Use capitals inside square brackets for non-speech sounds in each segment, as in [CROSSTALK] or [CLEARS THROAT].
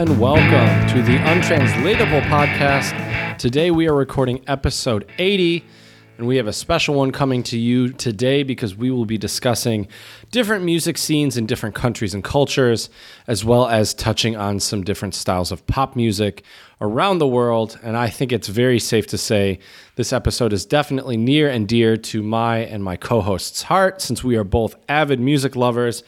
And welcome to the Untranslatable Podcast. Today we are recording episode 80, and we have a special one coming to you today because we will be discussing different music scenes in different countries and cultures, as well as touching on some different styles of pop music around the world. And I think it's very safe to say this episode is definitely near and dear to my and my co host's heart since we are both avid music lovers.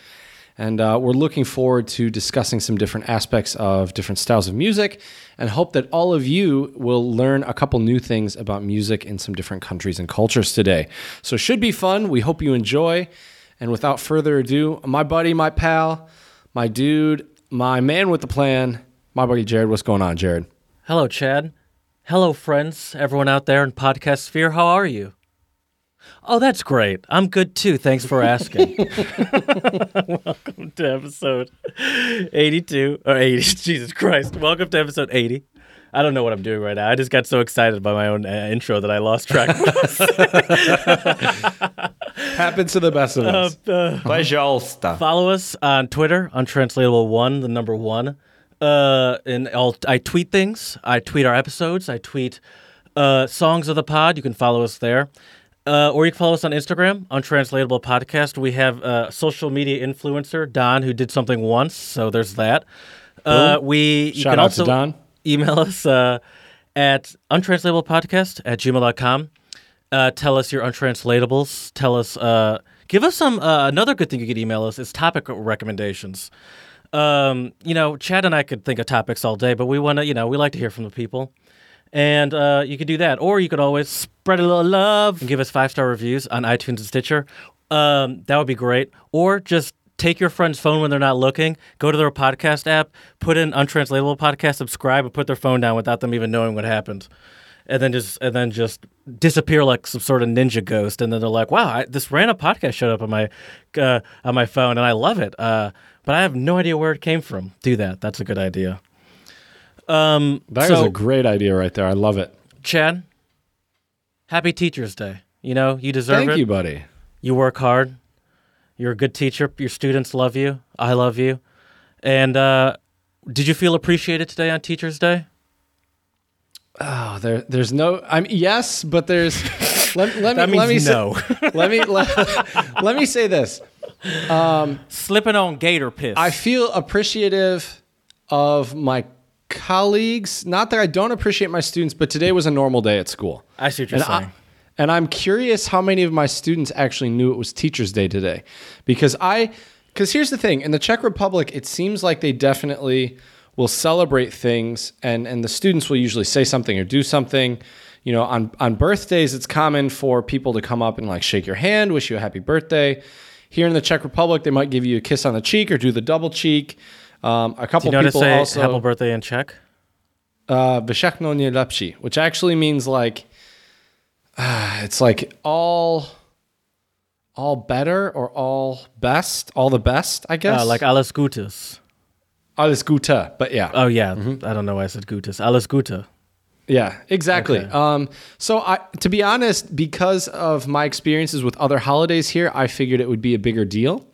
And uh, we're looking forward to discussing some different aspects of different styles of music and hope that all of you will learn a couple new things about music in some different countries and cultures today. So, it should be fun. We hope you enjoy. And without further ado, my buddy, my pal, my dude, my man with the plan, my buddy Jared. What's going on, Jared? Hello, Chad. Hello, friends, everyone out there in podcast sphere. How are you? Oh, that's great. I'm good too. Thanks for asking. [LAUGHS] Welcome to episode 82 or 80. [LAUGHS] Jesus Christ. Welcome to episode 80. I don't know what I'm doing right now. I just got so excited by my own uh, intro that I lost track. [LAUGHS] Happens to the best of us. Uh, uh, follow us on Twitter, untranslatable one, the number one. Uh, and I'll, I tweet things. I tweet our episodes. I tweet uh, songs of the pod. You can follow us there. Uh, or you can follow us on Instagram, Untranslatable Podcast. We have a social media influencer, Don, who did something once. So there's that. Uh, we you Shout can out also to Don. email us uh, at untranslatablepodcast at gmail.com. Uh, tell us your untranslatables. Tell us, uh, give us some, uh, another good thing you could email us is topic recommendations. Um, you know, Chad and I could think of topics all day, but we want to, you know, we like to hear from the people. And uh, you could do that. Or you could always spread a little love and give us five star reviews on iTunes and Stitcher. Um, that would be great. Or just take your friend's phone when they're not looking, go to their podcast app, put in untranslatable podcast, subscribe, and put their phone down without them even knowing what happened. And then just and then just disappear like some sort of ninja ghost, and then they're like, "Wow, I, this random podcast showed up on my uh, on my phone, and I love it." Uh, but I have no idea where it came from. Do that. That's a good idea. Um, That so, is a great idea right there. I love it. Chad, happy Teacher's Day. You know, you deserve Thank it. you, buddy. You work hard. You're a good teacher. Your students love you. I love you. And uh, did you feel appreciated today on Teacher's Day? Oh, there, there's no. I'm yes, but there's. [LAUGHS] Let, let me let me no. say, [LAUGHS] let me let, let me say this. Slipping on gator piss. I feel appreciative of my colleagues. Not that I don't appreciate my students, but today was a normal day at school. I see what you're and saying. I, and I'm curious how many of my students actually knew it was Teachers Day today, because I, because here's the thing: in the Czech Republic, it seems like they definitely will celebrate things, and and the students will usually say something or do something. You know, on on birthdays, it's common for people to come up and like shake your hand, wish you a happy birthday. Here in the Czech Republic, they might give you a kiss on the cheek or do the double cheek. Um, a couple Do you know people say also happy birthday in Czech? uh, Všechno nejlepší, which actually means like uh, [SIGHS] it's like all all better or all best, all the best, I guess. Uh, like alles Gutes. alles Gute, but yeah, Oh, yeah. Mm-hmm. I don't know why I said Gutes. Alles Gute. yeah, exactly. Okay. Um, so I, to be honest, because of my experiences with other holidays here, I figured it would be a bigger deal.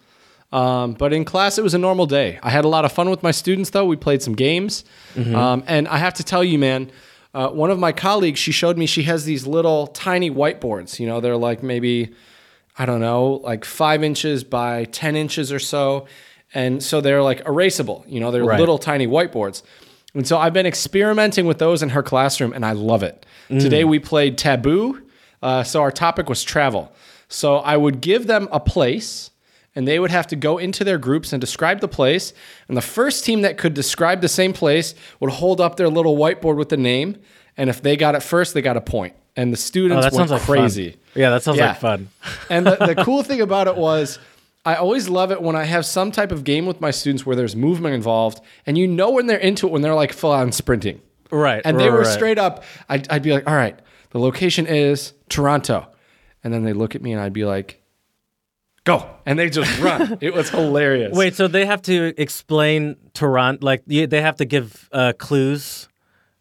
Um, but in class, it was a normal day. I had a lot of fun with my students, though. We played some games. Um, and I have to tell you, man, uh, one of my colleagues, she showed me she has these little tiny whiteboards. You know, they're like maybe, I don't know, like five inches by 10 inches or so. And so they're like erasable. You know, they're Right. little tiny whiteboards. And so I've been experimenting with those in her classroom, and I love it. Today we played Taboo. Uh, so our topic was travel. So I would give them a place, and they would have to go into their groups and describe the place. And the first team that could describe the same place would hold up their little whiteboard with the name. And if they got it first, they got a point. And the Oh, students that went sounds like crazy. fun. Yeah, that sounds Yeah. like fun. [LAUGHS] And the, the [LAUGHS] cool thing about it was, I always love it when I have some type of game with my students where there's movement involved, and you know when they're into it when they're like full on sprinting. Right. And they right, were right. straight up. I'd, I'd be like, all right, the location is Toronto. And then they look at me and I'd be like, go. And they just [LAUGHS] run. it was hilarious. Wait, so they have to explain Toronto, like they have to give uh, clues.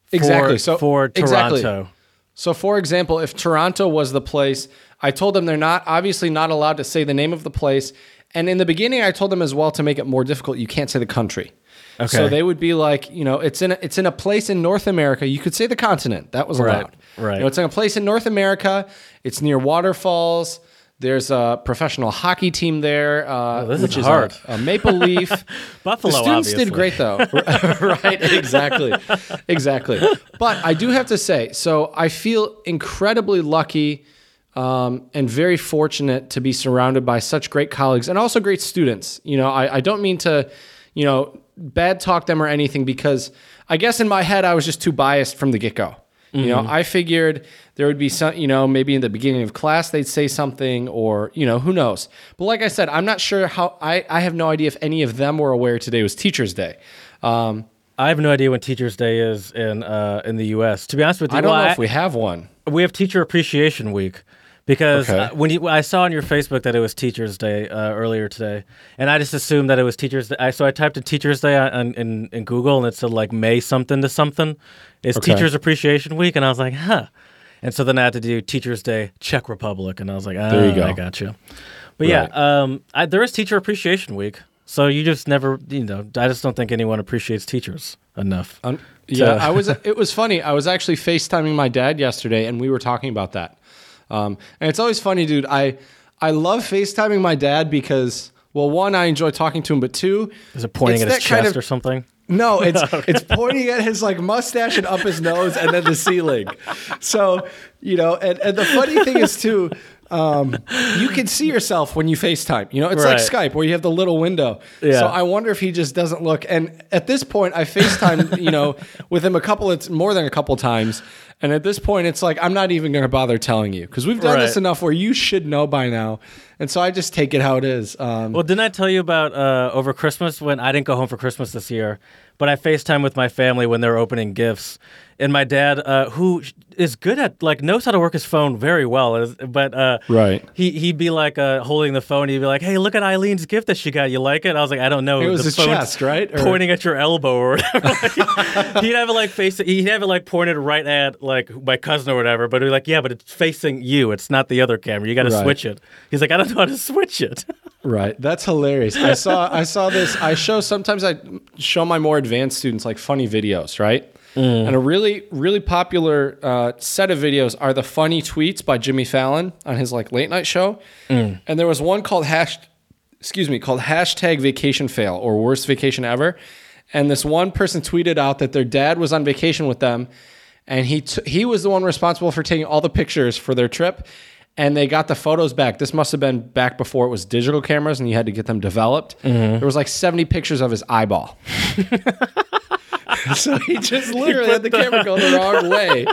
For, Exactly. So- for toronto exactly. So, for example, if Toronto was the place, I told them they're not obviously not allowed to say the name of the place And in the beginning, I told them as well to make it more difficult. You can't say the country. Okay. so they would be like, you know, it's in a, it's in a place in North America. You could say the continent. That was Right, allowed. right. You know, it's in a place in North America. It's near waterfalls. There's a professional hockey team there, uh, this which is, hard. a, a Maple Leaf. [LAUGHS] Buffalo, the students obviously. did great though, [LAUGHS] [LAUGHS] right? Exactly, exactly. But I do have to say, so I feel incredibly lucky um, and very fortunate to be surrounded by such great colleagues and also great students. You know, I, I don't mean to, you know, bad talk them or anything because I guess in my head I was just too biased from the get go. You know, I figured there would be some, you know, maybe in the beginning of class they'd say something or, you know, who knows. But like I said, I'm not sure how, I, I have no idea if any of them were aware today was Teachers Day. Um, I have no idea when Teachers Day is in uh, in the U.S. To be honest with you, I don't well, know if we have one. we have Teacher Appreciation Week because Okay. uh, when you, I saw on your Facebook that it was Teachers Day uh, earlier today, and I just assumed that it was Teachers Day. I, so I typed in Teachers Day on, in in Google, and it said like May something to something. It's Okay. Teachers Appreciation Week, and I was like, huh. And so then I had to do Teachers Day Czech Republic, and I was like, ah, There you go. I got you. But yeah, um, I, there is Teacher Appreciation Week. So you just never, you know, I just don't think anyone appreciates teachers enough. Um, yeah, I was. It was funny. I was actually FaceTiming my dad yesterday, and we were talking about that. Um, and it's always funny, dude. I I love FaceTiming my dad because, well, one, I enjoy talking to him, but two, Is it pointing it's at his that kind chest of- or something? No, [LAUGHS] it's it's pointing at his like mustache and up his nose and then the ceiling. So, you know, and, and the funny thing is too, um, you can see yourself when you FaceTime. You know, it's like Skype where you have the little window. Yeah. So I wonder if he just doesn't look. And at this point, I FaceTime, you know, with him a couple of more than a couple times. And at this point, it's like I'm not even going to bother telling you because we've done this enough where you should know by now. And so I just take it how it is. Um, Well, didn't I tell you about uh, over Christmas when I didn't go home for Christmas this year, but I FaceTime with my family when they're opening gifts, and my dad, uh, who is good at like knows how to work his phone very well, but uh, Right. he he'd be like uh, holding the phone, he'd be like, "Hey, look at Eileen's gift that she got. You like it?" I was like, "I don't know." It was The his chest, right? Or- Pointing at your elbow or whatever. [LAUGHS] he'd have it like face. He'd have it like pointed right at like my cousin or whatever. But he'd be like, "Yeah, but it's facing you. It's not the other camera. You got to Right. switch it." He's like, "I don't know how to switch it." [LAUGHS] Right. That's hilarious. I saw I saw this. I show sometimes I show my more advanced students like funny videos, right? Mm. And a really really popular uh, set of videos are the funny tweets by Jimmy Fallon on his like late night show. Mm. And there was one called hash excuse me, called hashtag vacation fail or worst vacation ever. And this one person tweeted out that their dad was on vacation with them and he t- he was the one responsible for taking all the pictures for their trip and they got the photos back. This must have been back before it was digital cameras and you had to get them developed. Mm-hmm. There was like 70 pictures of his eyeball [LAUGHS] [LAUGHS] so he just [LAUGHS] literally had the camera go the wrong [LAUGHS] way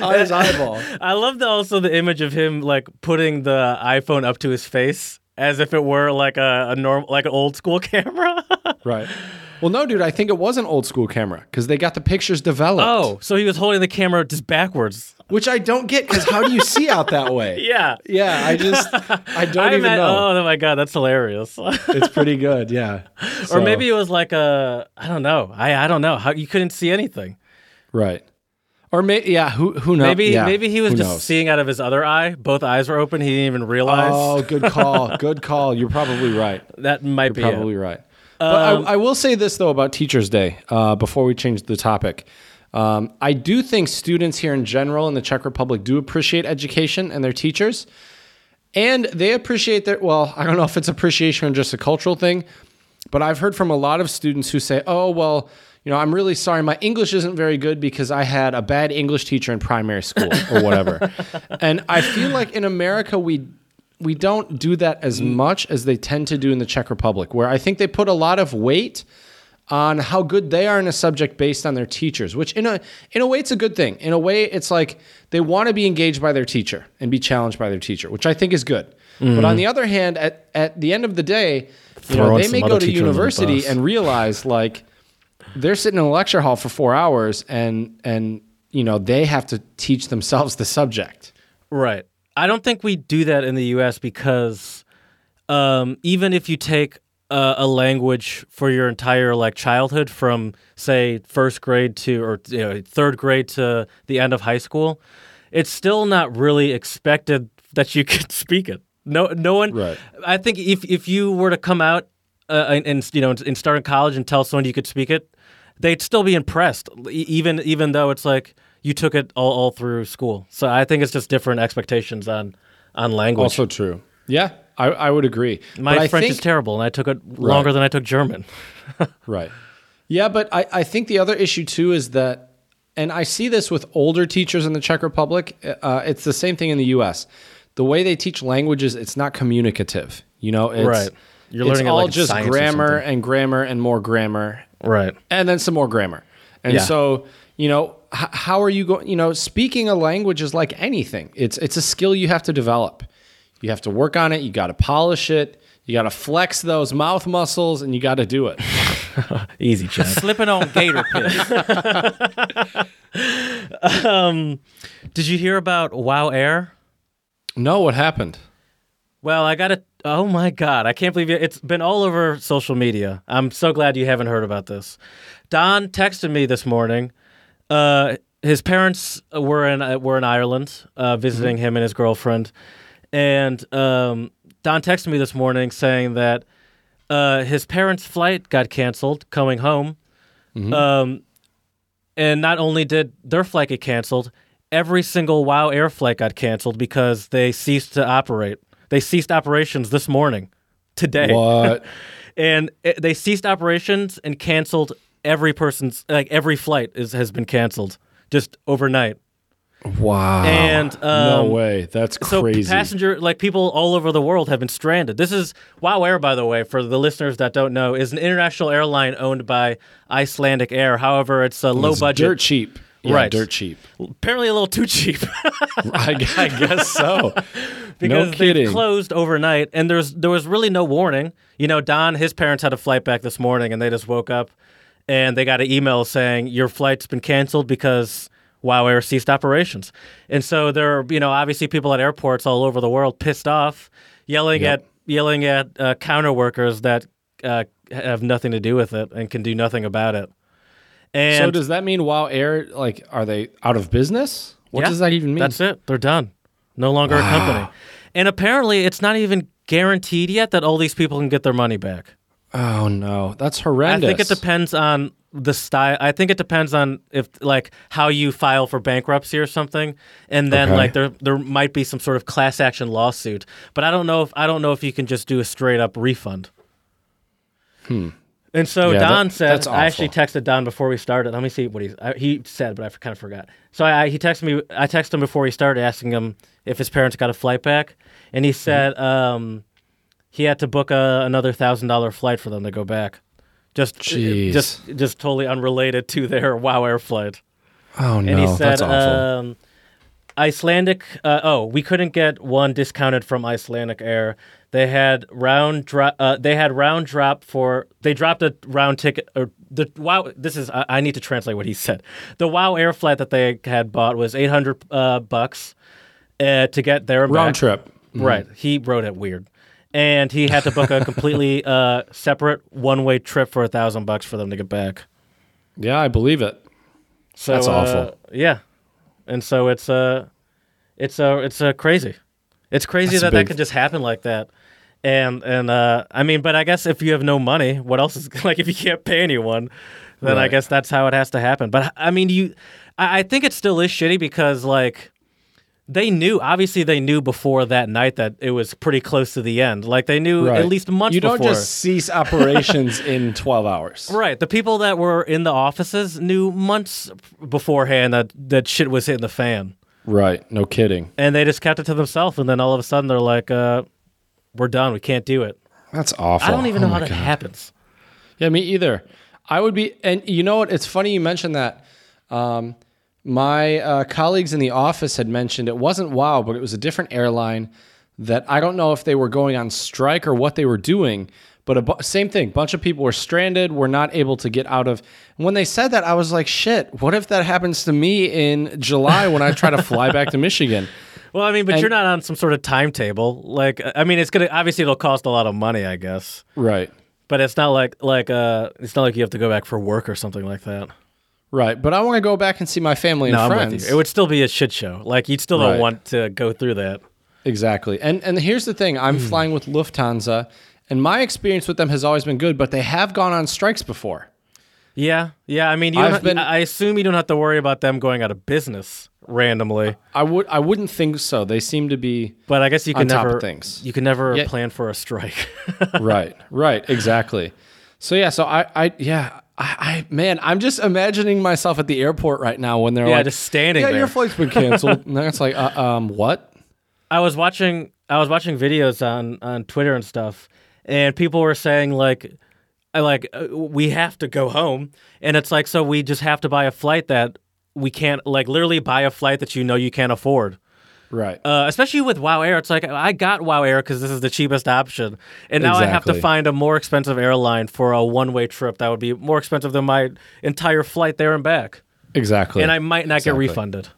on his eyeball. I love the, also the image of him like putting the iPhone up to his face as if it were like a, a normal, like an old school [LAUGHS] camera. right well no dude i think it was an old school camera because they got the pictures developed oh, so he was holding the camera just backwards. which i don't get because how do you see out that way [LAUGHS] Yeah. yeah i just [LAUGHS] i don't I even know oh, oh my god, that's hilarious. it's pretty good yeah or maybe it was like a I don't know. I I don't know how you couldn't see anything. Right. Or maybe yeah, who who knows? Maybe Yeah, maybe he was just knows? seeing out of his other eye. Both eyes were open. He didn't even realize. Oh, good [LAUGHS] call. Good call. You're probably right. that might be You're it. probably right. But Um, I, I will say this though about Teachers Day uh, before we change the topic. Um, I do think students here in general in the Czech Republic do appreciate education and their teachers, and they appreciate their. Well, I don't know if it's appreciation or just a cultural thing, but I've heard from a lot of students who say, "Oh, well, you know, I'm really sorry, my English isn't very good because I had a bad English teacher in primary school or whatever." [LAUGHS] and I feel like in America we we don't do that as mm. much as they tend to do in the Czech Republic, where I think they put a lot of weight on how good they are in a subject based on their teachers, which in a in a way it's a good thing. In a way it's like they want to be engaged by their teacher and be challenged by their teacher, which I think is good. But on mm. the other hand, at, at the end of the day, you know, they may go to teacher under the university and realize like they're sitting in a lecture hall for four hours and and you know they have to teach themselves the subject. Right. I don't think we do that in the U.S. because um, even if you take a, a language for your entire like childhood, from say first grade to or you know, third grade to the end of high school, it's still not really expected that you [LAUGHS] could speak it. No, no one. Right. I think if if you were to come out uh, and, and you know and start in college and tell someone you could speak it, they'd still be impressed, even even though it's like you took it all, all through school. So I think it's just different expectations on on language. Also true. Yeah, I, I would agree. My But French think- is terrible, and I took it longer than I took German. [LAUGHS] Right. Yeah, but I, I think the other issue too is that, and I see this with older teachers in the Czech Republic. Uh, it's the same thing in the U.S. The way they teach languages, it's not communicative. You know, it's, Right. You're it's learning it all like just grammar and grammar and more grammar Right. and then some more grammar. And Yeah. so, you know, h- how are you going? You know, speaking a language is like anything. It's it's a skill you have to develop. You have to work on it. You got to polish it. You got to flex those mouth muscles, and you got to do it. [LAUGHS] Easy, Chad. Slipping on gator piss. [LAUGHS] um, did you hear about Wow Air? no, what happened? Well, I got to. Oh my God. I can't believe it. It's been all over social media. I'm so glad you haven't heard about this. Don texted me this morning. Uh, his parents were in uh, were in Ireland uh, visiting him and his girlfriend, and um, Don texted me this morning saying that uh, his parents' flight got canceled coming home, um, and not only did their flight get canceled, every single WoW Air flight got canceled because they ceased to operate. They ceased operations this morning, today What? [LAUGHS] and it, they ceased operations and canceled every person's like every flight is has been canceled just overnight. wow. And, no um, way. That's So crazy. passenger like people all over the world have been stranded. This is Wow Air, by the way, for the listeners that don't know, is an international airline owned by Icelandic Air. However, it's a low It's budget, dirt cheap. Yeah, Right. dirt cheap. apparently a little too cheap. [LAUGHS] I, I guess so. [LAUGHS] because no kidding. they closed overnight and there's there was really no warning. You know, Don, his parents had a flight back this morning and they just woke up and they got an email saying your flight's been canceled because Wow Air ceased operations. And so there are, you know, obviously people at airports all over the world pissed off, yelling Yep. at yelling at uh, counter workers that uh, have nothing to do with it and can do nothing about it. And so does that mean Wow Air like are they out of business? What Yeah, does that even mean? That's it. They're done. No longer a company. And apparently, it's not even guaranteed yet that all these people can get their money back. oh no, that's horrendous. I think it depends on the style. I think it depends on if like how you file for bankruptcy or something, and then Okay. like there there might be some sort of class action lawsuit. But I don't know if I don't know if you can just do a straight up refund. Hmm. And so Yeah, that- Don said, I actually texted Don before we started. Let me see what he I, he said, but I kind of forgot. So I, he texted me. I texted him before he started, asking him if his parents got a flight back, and Mm-hmm. he said um, he had to book a, another thousand dollar flight for them to go back. Just, Jeez. just, just totally unrelated to their [LAUGHS] Wow Air flight. Oh no, And he said, that's awful. um, Icelandic. Uh, oh, we couldn't get one discounted from Icelandic Air. They had round drop. Uh, they had round drop for. They dropped a round ticket. Or the wow. This is. I, I need to translate what he said. The Wow Air flight that they had bought was eight hundred uh, bucks uh, to get there and Round back. trip. Right. He wrote it weird. And he had to book a completely [LAUGHS] uh, separate one way trip for a thousand bucks for them to get back. Yeah, I believe it. So That's uh, awful. Yeah, and so it's uh, it's uh, it's uh, crazy. It's crazy That's a that that could just happen like that. And and uh, I mean, but I guess if you have no money, what else is [LAUGHS] like if you can't pay anyone, then I guess that's how it has to happen. But I mean, you, I, I think it still is shitty because like they knew obviously they knew before that night that it was pretty close to the end. Like they knew Right. at least months You don't before. just cease operations [LAUGHS] in 12 hours. Right. The people that were in the offices knew months beforehand that that shit was hitting the fan. Right. No kidding. And they just kept it to themselves and then all of a sudden they're like, uh, we're done. We can't do it. That's awful. I don't even Oh know how my that happens. Yeah, me either. I would be, and you know what? It's funny you mentioned that. Um, my uh, colleagues in the office had mentioned it wasn't WoW, but it was a different airline that I don't know if they were going on strike or what they were doing. But a bu- same thing, bunch of people were stranded, were not able to get out of. And when they said that, I was like, "Shit! What if that happens to me in July when I try to fly back to Michigan?" [LAUGHS] Well, I mean, but And- you're not on some sort of timetable. Like, I mean, it's gonna obviously it'll cost a lot of money, I guess. Right, But it's not like like uh, it's not like you have to go back for work or something like that. Right. But I want to go back and see my family and No, friends. It would still be a shit show. Like, you'd still Right. don't want to go through that. Exactly. And and here's the thing. I'm hmm. flying with Lufthansa, and my experience with them has always been good. But they have gone on strikes before. Yeah, yeah. I mean, you I've been- I assume you don't have to worry about them going out of business randomly. I would I wouldn't think so. They seem to be But I guess you can never things. You can never plan for a strike. [LAUGHS] right, right, exactly. So yeah, so I I yeah. I, I man, I'm just imagining myself at the airport right now when they're Yeah, like, just standing Yeah, there. your flight's been canceled. [LAUGHS] and then it's like, uh, um, what? I was watching I was watching videos on on Twitter and stuff, and people were saying like, I like uh, we have to go home, and it's like so we just have to buy a flight that we can't like literally buy a flight that you know you can't afford. Right. Uh, especially with Wow Air, it's like I got Wow Air because this is the cheapest option, and now I have to find a more expensive airline for a one-way trip that would be more expensive than my entire flight there and back, exactly. and I might not Exactly. get refunded.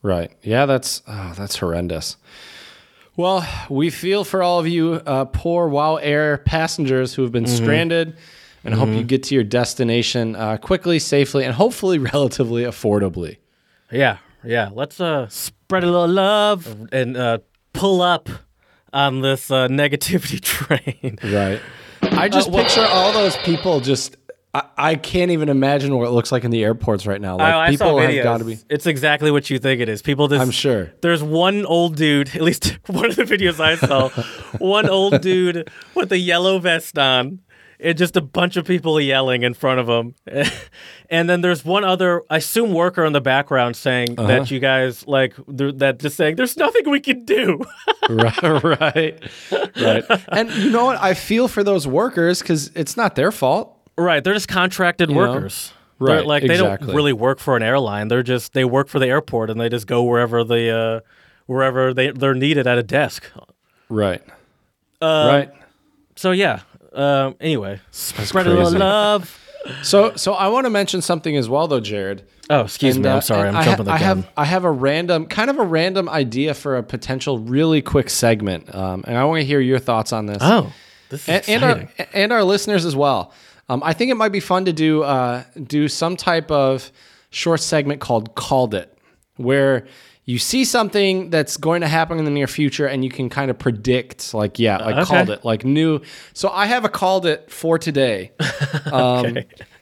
Right. Yeah, that's oh, that's horrendous. Well, we feel for all of you uh, poor WoW Air passengers who have been stranded, and hope you get to your destination uh, quickly, safely, and hopefully [LAUGHS] relatively affordably. Yeah, yeah. Let's uh spread a little love and uh pull up on this uh, [LAUGHS] negativity train. Right. I just Uh, well- picture all those people just. I, I can't even imagine what it looks like in the airports right now. Like Oh, I people saw have got to be. It's exactly what you think it is. People just I'm sure. There's one old dude, [LAUGHS] at least one of the videos I saw, [LAUGHS] one old dude with a yellow vest on, and just a bunch of people yelling in front of him. [LAUGHS] and then there's one other, I assume, worker in the background saying Uh-huh. that you guys like they're- that, just saying there's nothing we can do. [LAUGHS] right, right, right. And you know what? I feel for those workers because it's not their fault. right, they're just contracted know? workers. They're, Right, like they don't really work for an airline. They're just they work for the airport and they just go wherever they uh wherever they they're needed at a desk. Right. Uh, right. So yeah. Um. Anyway, spread a little crazy. love. [LAUGHS] So, so I want to mention something as well, though, Jared. Oh, excuse And, me. uh, I'm sorry. I'm I jumping ha- I the gun. have I have a random, kind of a random idea for a potential really quick segment, um, and I want to hear your thoughts on this, oh, this is and, and exciting. our and our listeners as well. Um, I think it might be fun to do uh, do some type of short segment called "Called It," where you see something that's going to happen in the near future, and you can kind of predict, like, yeah, like Okay. called it, like new. So I have a called it for today. [LAUGHS] Um,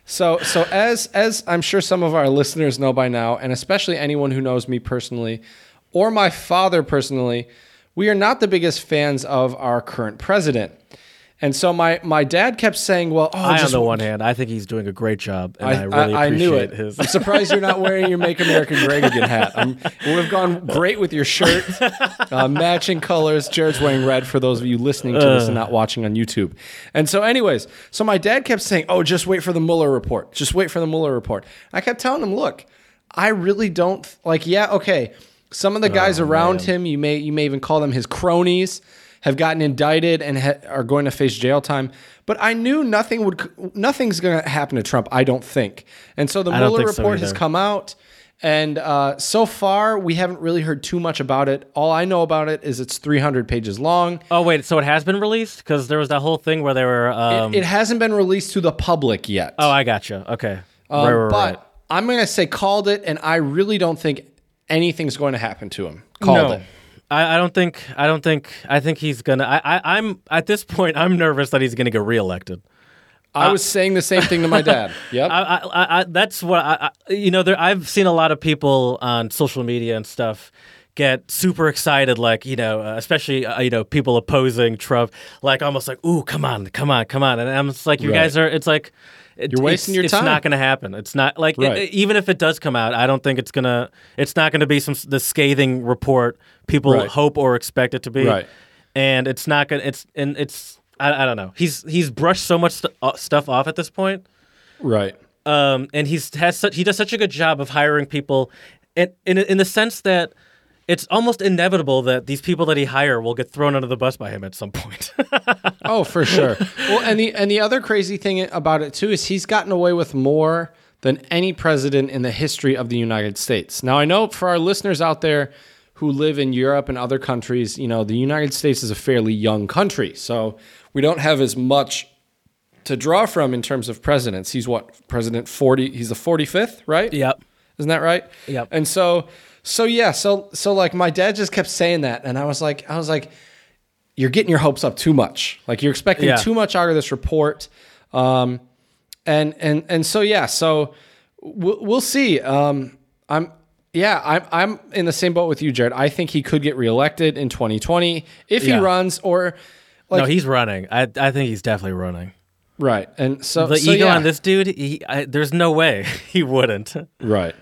So, so as as I'm sure some of our listeners know by now, and especially anyone who knows me personally, or my father personally, we are not the biggest fans of our current president. And so my my dad kept saying, "Well, oh, I, on the one hand, I think he's doing a great job, and I, I, really I, I appreciate knew it. his. I'm surprised you're not wearing your "Make America Great Again" hat. I'm, it would have gone great with your shirt, [LAUGHS] uh, matching colors. Jared's wearing red for those of you listening to this and not watching on YouTube. And so, anyways, so my dad kept saying, "Oh, just wait for the Mueller report. Just wait for the Mueller report." I kept telling him, "Look, I really don't like. Yeah, okay. Some of the guys around him, you may you may even call them his cronies." Have gotten indicted and ha- are going to face jail time. But I knew nothing would, nothing's going to happen to Trump. I don't think. And so the Mueller think so report has come out, and uh, so far we haven't really heard too much about it. All I know about it is it's 300 pages long. oh wait, so it has been released because there was that whole thing where they were. Um, it hasn't been released to the public yet. oh, I gotcha. Okay. Um, right, right, but right. I'm going to say called it, and I really don't think anything's going to happen to him. Called no. it. I, I don't think. I don't think. I think he's gonna. I, I. I'm at this point. I'm nervous that he's gonna get reelected. I was saying the same thing to my dad. [LAUGHS] Yep. I, I, I, that's what I, I you know there I've seen a lot of people on social media and stuff get super excited like you know uh, especially uh, you know people opposing Trump like almost like ooh come on come on come on and I'm just like you Right. guys are it's like it, You're wasting your time. it's not going to happen it's not like Right. it- even if it does come out I don't think it's gonna it's not going to be some the scathing report people Right. hope or expect it to be Right. and it's not gonna it's and it's I, I don't know he's he's brushed so much st- uh, stuff off at this point right. um, and he's has such, he does such a good job of hiring people, and in in the sense that it's almost inevitable that these people that he hire will get thrown under the bus by him at some point. [LAUGHS] Oh, for sure. well, and the and the other crazy thing about it too is he's gotten away with more than any president in the history of the United States. Now, I know for our listeners out there who live in Europe and other countries, you know, the United States is a fairly young country, so we don't have as much to draw from in terms of presidents. He's what president forty? He's the forty fifth, right? yep. Isn't that right? Yep. And so, so yeah, so so like my dad just kept saying that, and I was like, I was like, you're getting your hopes up too much. Like you're expecting Yeah. too much out of this report. Um, and and and so yeah, so we'll, we'll see. Um, I'm yeah, I'm I'm in the same boat with you, Jared. I think he could get reelected in 2020 if he runs, or like no, he's running. I I think he's definitely running. right. And so The so ego yeah, on this dude, he, I, there's no way [LAUGHS] he wouldn't. right.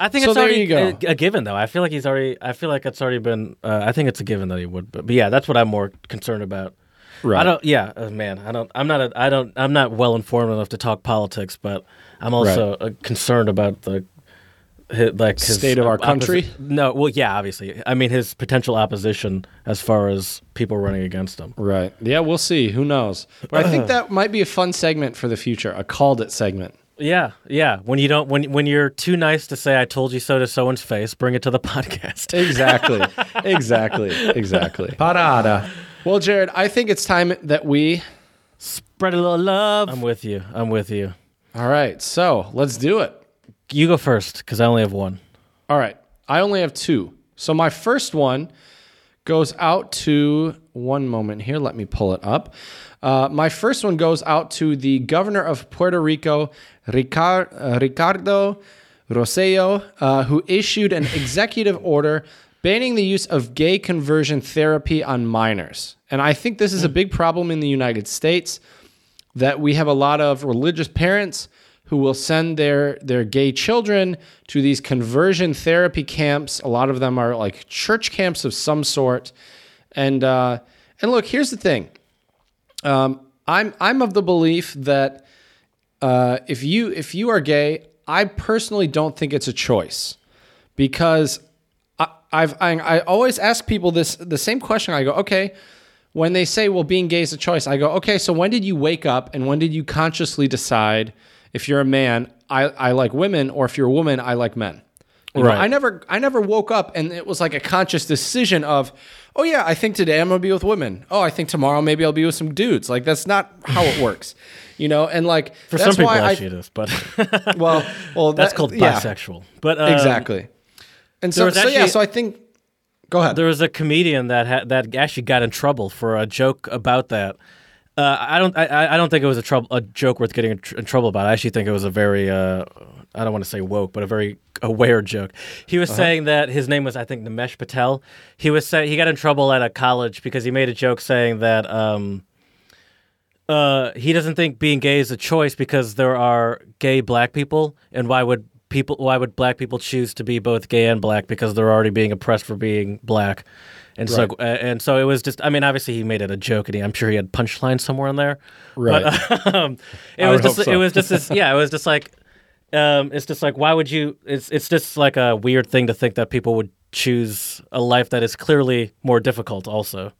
I think So it's already. A, a given, though. I feel like he's already. I feel like it's already been. Uh, I think it's a given that he would. But, but yeah, that's what I'm more concerned about. Right. I don't. Yeah, uh, man. I don't. I'm not. A, I don't. I'm not well informed enough to talk politics, but I'm also uh, concerned about the. His, like his State of our opposi- country? No, well, yeah, obviously. I mean, his potential opposition as far as people running against him. Right. Yeah, we'll see. Who knows? But I think [CLEARS THROAT] that might be a fun segment for the future, a called it segment. Yeah, yeah. When you don't, when when you're too nice to say "I told you so" to someone's face, bring it to the [LAUGHS] podcast. Exactly. exactly. Exactly. [LAUGHS] Parada. Well, Jared, I think it's time that we. Spread a little love. I'm with you. I'm with you. All right. So let's do it. You go first because I only have one. All right. I only have two. So my first one goes out to one moment here. Let me pull it up. Uh, my first one goes out to the governor of Puerto Rico, Ricard, uh, Ricardo Rosselló, uh, who issued an executive order banning the use of gay conversion therapy on minors. And I think this is a big problem in the United States that we have a lot of religious parents who will send their their gay children to these conversion therapy camps. A lot of them are like church camps of some sort. And uh, and look, here's the thing. Um, I'm I'm of the belief that uh, if you if you are gay, I personally don't think it's a choice because I, I've I, I always ask people this the same question. I go, okay, when they say, well, being gay is a choice, I go, okay, so when did you wake up and when did you consciously decide if you're a man, I, I like women, or if you're a woman, I like men? You know, Right. I never I never woke up and it was like a conscious decision of, oh yeah, I think today I'm gonna be with women. Oh, I think tomorrow maybe I'll be with some dudes. Like that's not how it works. You know, and like For that's some people, why I, actually, it is, but [LAUGHS] well, well, that's that- called yeah, bisexual. But um, exactly. And so, was so yeah, so I think. Go ahead. There was a comedian that ha- that actually got in trouble for a joke about that. Uh, I don't. I, I don't think it was a trouble a joke worth getting in, tr- in trouble about. I actually think it was a very. Uh, I don't want to say woke, but a very aware joke. He was saying that his name was I think Nimesh Patel. He was saying he got in trouble at a college because he made a joke saying that. Um, uh, he doesn't think being gay is a choice because there are gay black people, and why would people? Why would black people choose to be both gay and black because they're already being oppressed for being black? And so, uh, and so it was just. I mean, obviously, he made it a joke, and he, I'm sure he had punchlines somewhere in there. Right. But, [LAUGHS] um, it I was just. so. It was just this. Yeah, it was just like. Um, it's just like why would you? It's it's just like a weird thing to think that people would choose a life that is clearly more difficult. Also,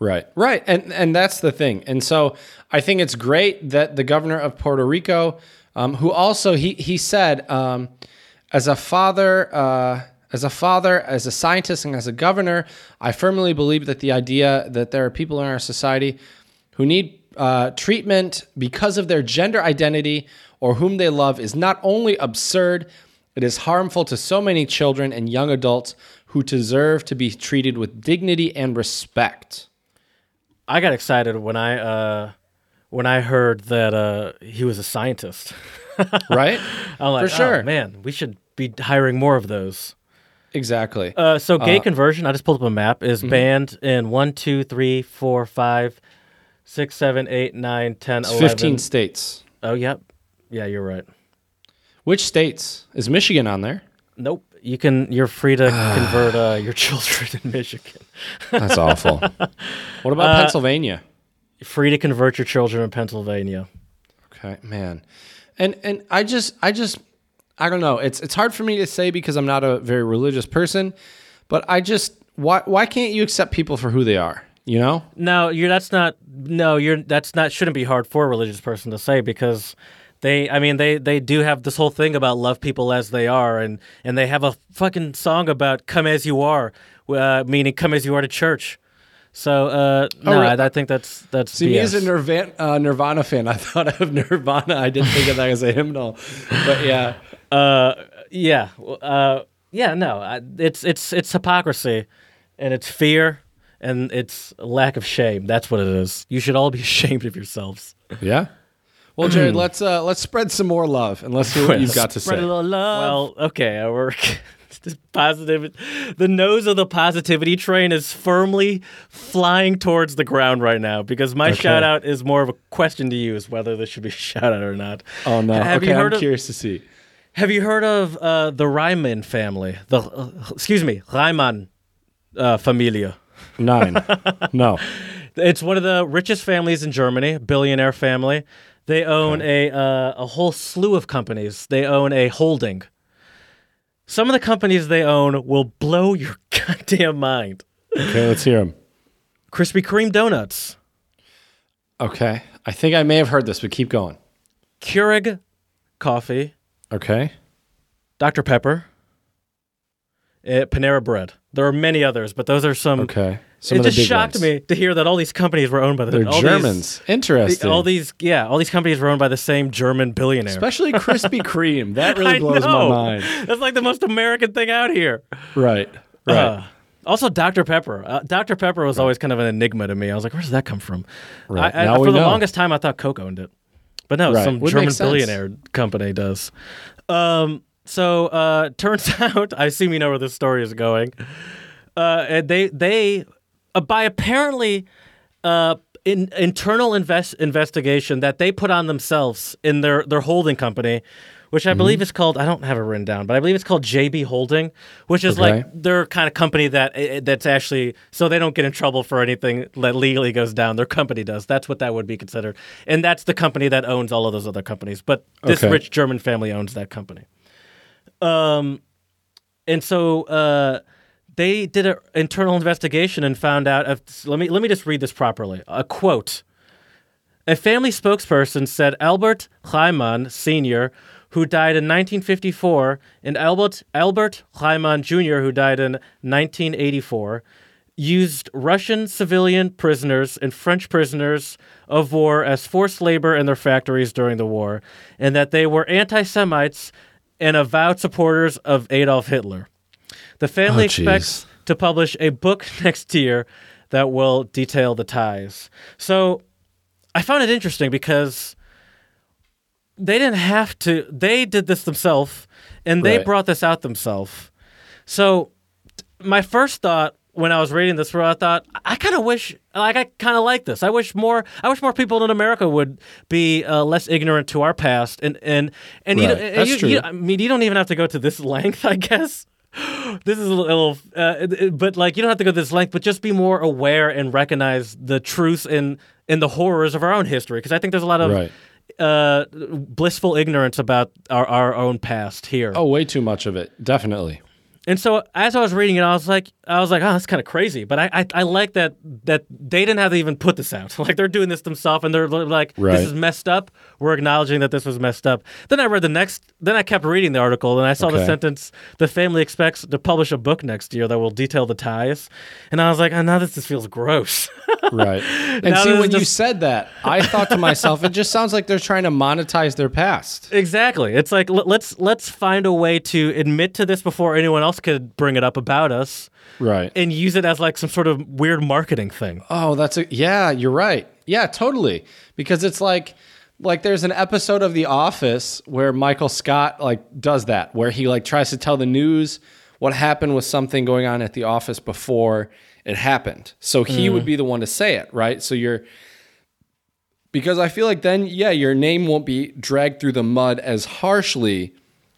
Right. Right. And and that's the thing. And so I think it's great that the governor of Puerto Rico, um, who also he he said, um, as a father, uh, as a father, as a scientist, and as a governor, I firmly believe that the idea that there are people in our society who need uh, treatment because of their gender identity or whom they love is not only absurd, it is harmful to so many children and young adults who deserve to be treated with dignity and respect. I got excited when I uh, when I heard that uh, he was a scientist. [LAUGHS] right? I'm like, For sure. oh, man, we should be hiring more of those. Exactly. Uh, so gay conversion, I just pulled up a map, is Mm-hmm. banned in one, two, three, four, five, six, seven, eight, nine, ten, It's eleven. 15 states. Oh, yep. Yeah, you're right. Which states? Is Michigan on there? Nope. You can. You're free to [SIGHS] convert uh, your [LAUGHS] children in Michigan. That's awful. what about [LAUGHS] Uh, Pennsylvania? Free to convert your children in Pennsylvania. Okay, man. And and I just I just I don't know. It's it's hard for me to say because I'm not a very religious person, but I just why why can't you accept people for who they are? You know? No, you're. That's not. No, you're. That's not. Shouldn't be hard for a religious person to say because they. I mean, they they do have this whole thing about love people as they are, and and they have a fucking song about come as you are, uh, meaning come as you are to church. So uh, no, right. I, I think that's that's. See, me as a Nirvana, uh, Nirvana fan, [LAUGHS] I thought of Nirvana. I didn't think of that as a hymnal, but yeah, Uh, Yeah, uh, yeah, no, I, it's it's it's hypocrisy, and it's fear, and it's lack of shame. That's what it is. You should all be [LAUGHS] ashamed of yourselves. Yeah. Well, Jared, let's uh, let's spread some more love and let's hear what you've [LAUGHS] got to Spread say. a little love. Well, okay, I work. This positive, the nose of the positivity train is firmly flying towards the ground right now because my Okay. shout out is more of a question to you is whether this should be a [LAUGHS] shout out or not. Oh no. Have okay, you heard I'm of, curious to see. Have you heard of uh, the Reimann family? The uh, excuse me, Reimann uh, Familia. Nine. [LAUGHS] no. It's one of the richest families in Germany, billionaire family. They own a uh, a whole slew of companies. They own a holding. Some of the companies they own will blow your [LAUGHS] goddamn mind. Okay, let's hear them. Krispy Kreme donuts, Okay. I think I may have heard this, but keep going. Keurig coffee, Okay. Dr Pepper, uh, Panera Bread. There are many others, but those are some. Okay. Some it just shocked ones. me to hear that all these companies were owned by the They're all these- Germans. Interesting. all these, yeah, all these companies were owned by the same German billionaire. Especially Krispy [LAUGHS] Kreme. That [LAUGHS] really blows my mind. That's like the most American thing out here. Right. Right. Uh, also, Dr. Pepper. Uh, Dr. Pepper was always kind of an enigma to me. I was like, where does that come from? Right. I, I, for the know. longest time, I thought Coke owned it. But no, Right. some Would German billionaire company does. Um, so uh, [LAUGHS] turns out, I assume you know where this story is going. Uh, and they they uh, by apparently uh, in, internal invest, investigation that they put on themselves in their their holding company, which I Mm-hmm. believe is called I don't have it written down, but I believe it's called JB Holding, which is Okay. like their kind of company that eh, that's actually so they don't get in trouble for anything that legally goes down. Their company does. That's what that would be considered, and that's the company that owns all of those other companies. But this Okay. rich German family owns that company. Um, and so uh, they did an internal investigation and found out. Of, let me let me just read this properly. A quote: A family spokesperson said Albert Reimann Sr., who died in 1954, and Albert Albert Reimann Jr., who died in 1984. Used Russian civilian prisoners and French prisoners of war as forced labor in their factories during the war, and that they were anti Semites and avowed supporters of Adolf Hitler. The family Oh, expects to publish a book [LAUGHS] next year that will detail the ties. So I found it interesting because they didn't have to, they did this themselves and they Right. brought this out themselves. So my first thought when I was reading this, I thought I kind of wish, like, I kind of like this. I wish more, I wish more people in America would be uh, less ignorant to our past, and and and Right. don't- That's you, you- I mean, you don't even have to go to this [LAUGHS] length, I guess. [GASPS] This is a little, uh, but like you don't have to go this length, but just be more aware and recognize the truths in in the horrors of our own history, because I think there's a lot of Right. uh, blissful ignorance about our, our own past here. Oh, way too much of it. Definitely. And so as I was reading it, I was like, I was like, oh, that's kind of crazy. But I, I, I like that that they didn't have to even put this out. [LAUGHS] like they're doing this themselves, and they're like, Right. this is messed up. We're acknowledging that this was messed up. Then I read the next. Then I kept reading the article, and I saw the sentence: the family expects to publish a book next year that will detail the ties. And I was like, oh, now this just feels gross. [LAUGHS] Right. And Now see, when is you said that, I thought to myself, it just sounds like they're trying to monetize their past. Exactly. It's like l- let's let's find a way to admit to this before anyone else could bring it up about us Right. and use it as like some sort of weird marketing thing. Oh, that's a yeah, you're right. Yeah, totally. Because it's like like there's an episode of The Office where Michael Scott like does that, where he like tries to tell the news what happened with something going on at the office before it happened. So he mm. would be the one to say it, right? So you're because I feel like then yeah, your name won't be dragged through the mud as harshly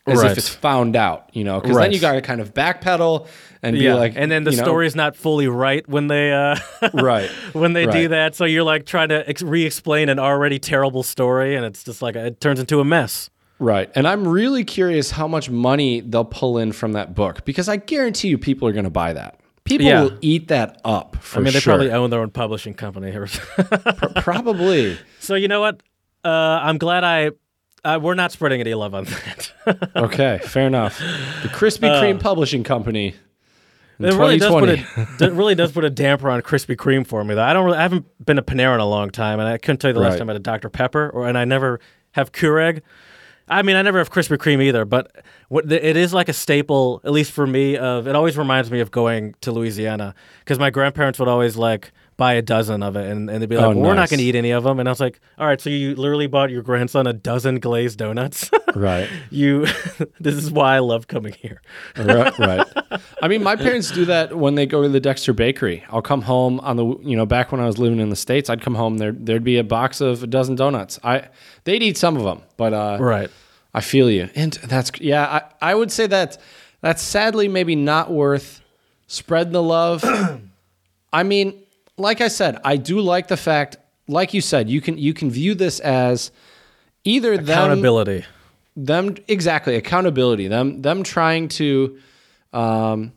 as Right. if it's found out, you know, because then you got to kind of backpedal and be like, and then the you know, story's not fully right when they uh, [LAUGHS] right, when they do that. So you're like trying to ex- re-explain an already terrible story, and it's just like it turns into a mess. Right. And I'm really curious how much money they'll pull in from that book because I guarantee you people are going to buy that. People Yeah. will eat that up for I mean, they sure. probably own their own publishing company. [LAUGHS] probably. so you know what? Uh, I'm glad I. Uh, we're not spreading any love on that. [LAUGHS] Okay, fair enough. The Krispy Kreme Publishing Company. Uh, It really does put 2020. a [LAUGHS] it really does put a damper on Krispy Kreme for me though. I don't really I haven't been a Panera in a long time, and I couldn't tell you the last Right. time I had a Dr Pepper, or and I never have Keurig. I mean, I never have Krispy Kreme either, but what it is like a staple, at least for me. Of it always reminds me of going to Louisiana because my grandparents would always like buy a dozen of it, and, and they'd be like, Oh, well, "We're not going to eat any of them." And I was like, "All right, so you literally bought your grandson a dozen glazed donuts? [LAUGHS] Right. you, [LAUGHS] this is why I love coming here." right, [LAUGHS] right. I mean, my parents do that when they go to the Dexter Bakery. I'll come home on the you know back when I was living in the states. I'd come home there. There'd be a box of a dozen donuts. I they'd eat some of them, but uh, Right. I feel you, and that's yeah. I, I would say that that's sadly maybe not worth spreading the love. [CLEARS THROAT] I mean, like I said, I do like the fact, like you said, you can you can view this as either them Accountability. them exactly accountability them them trying to um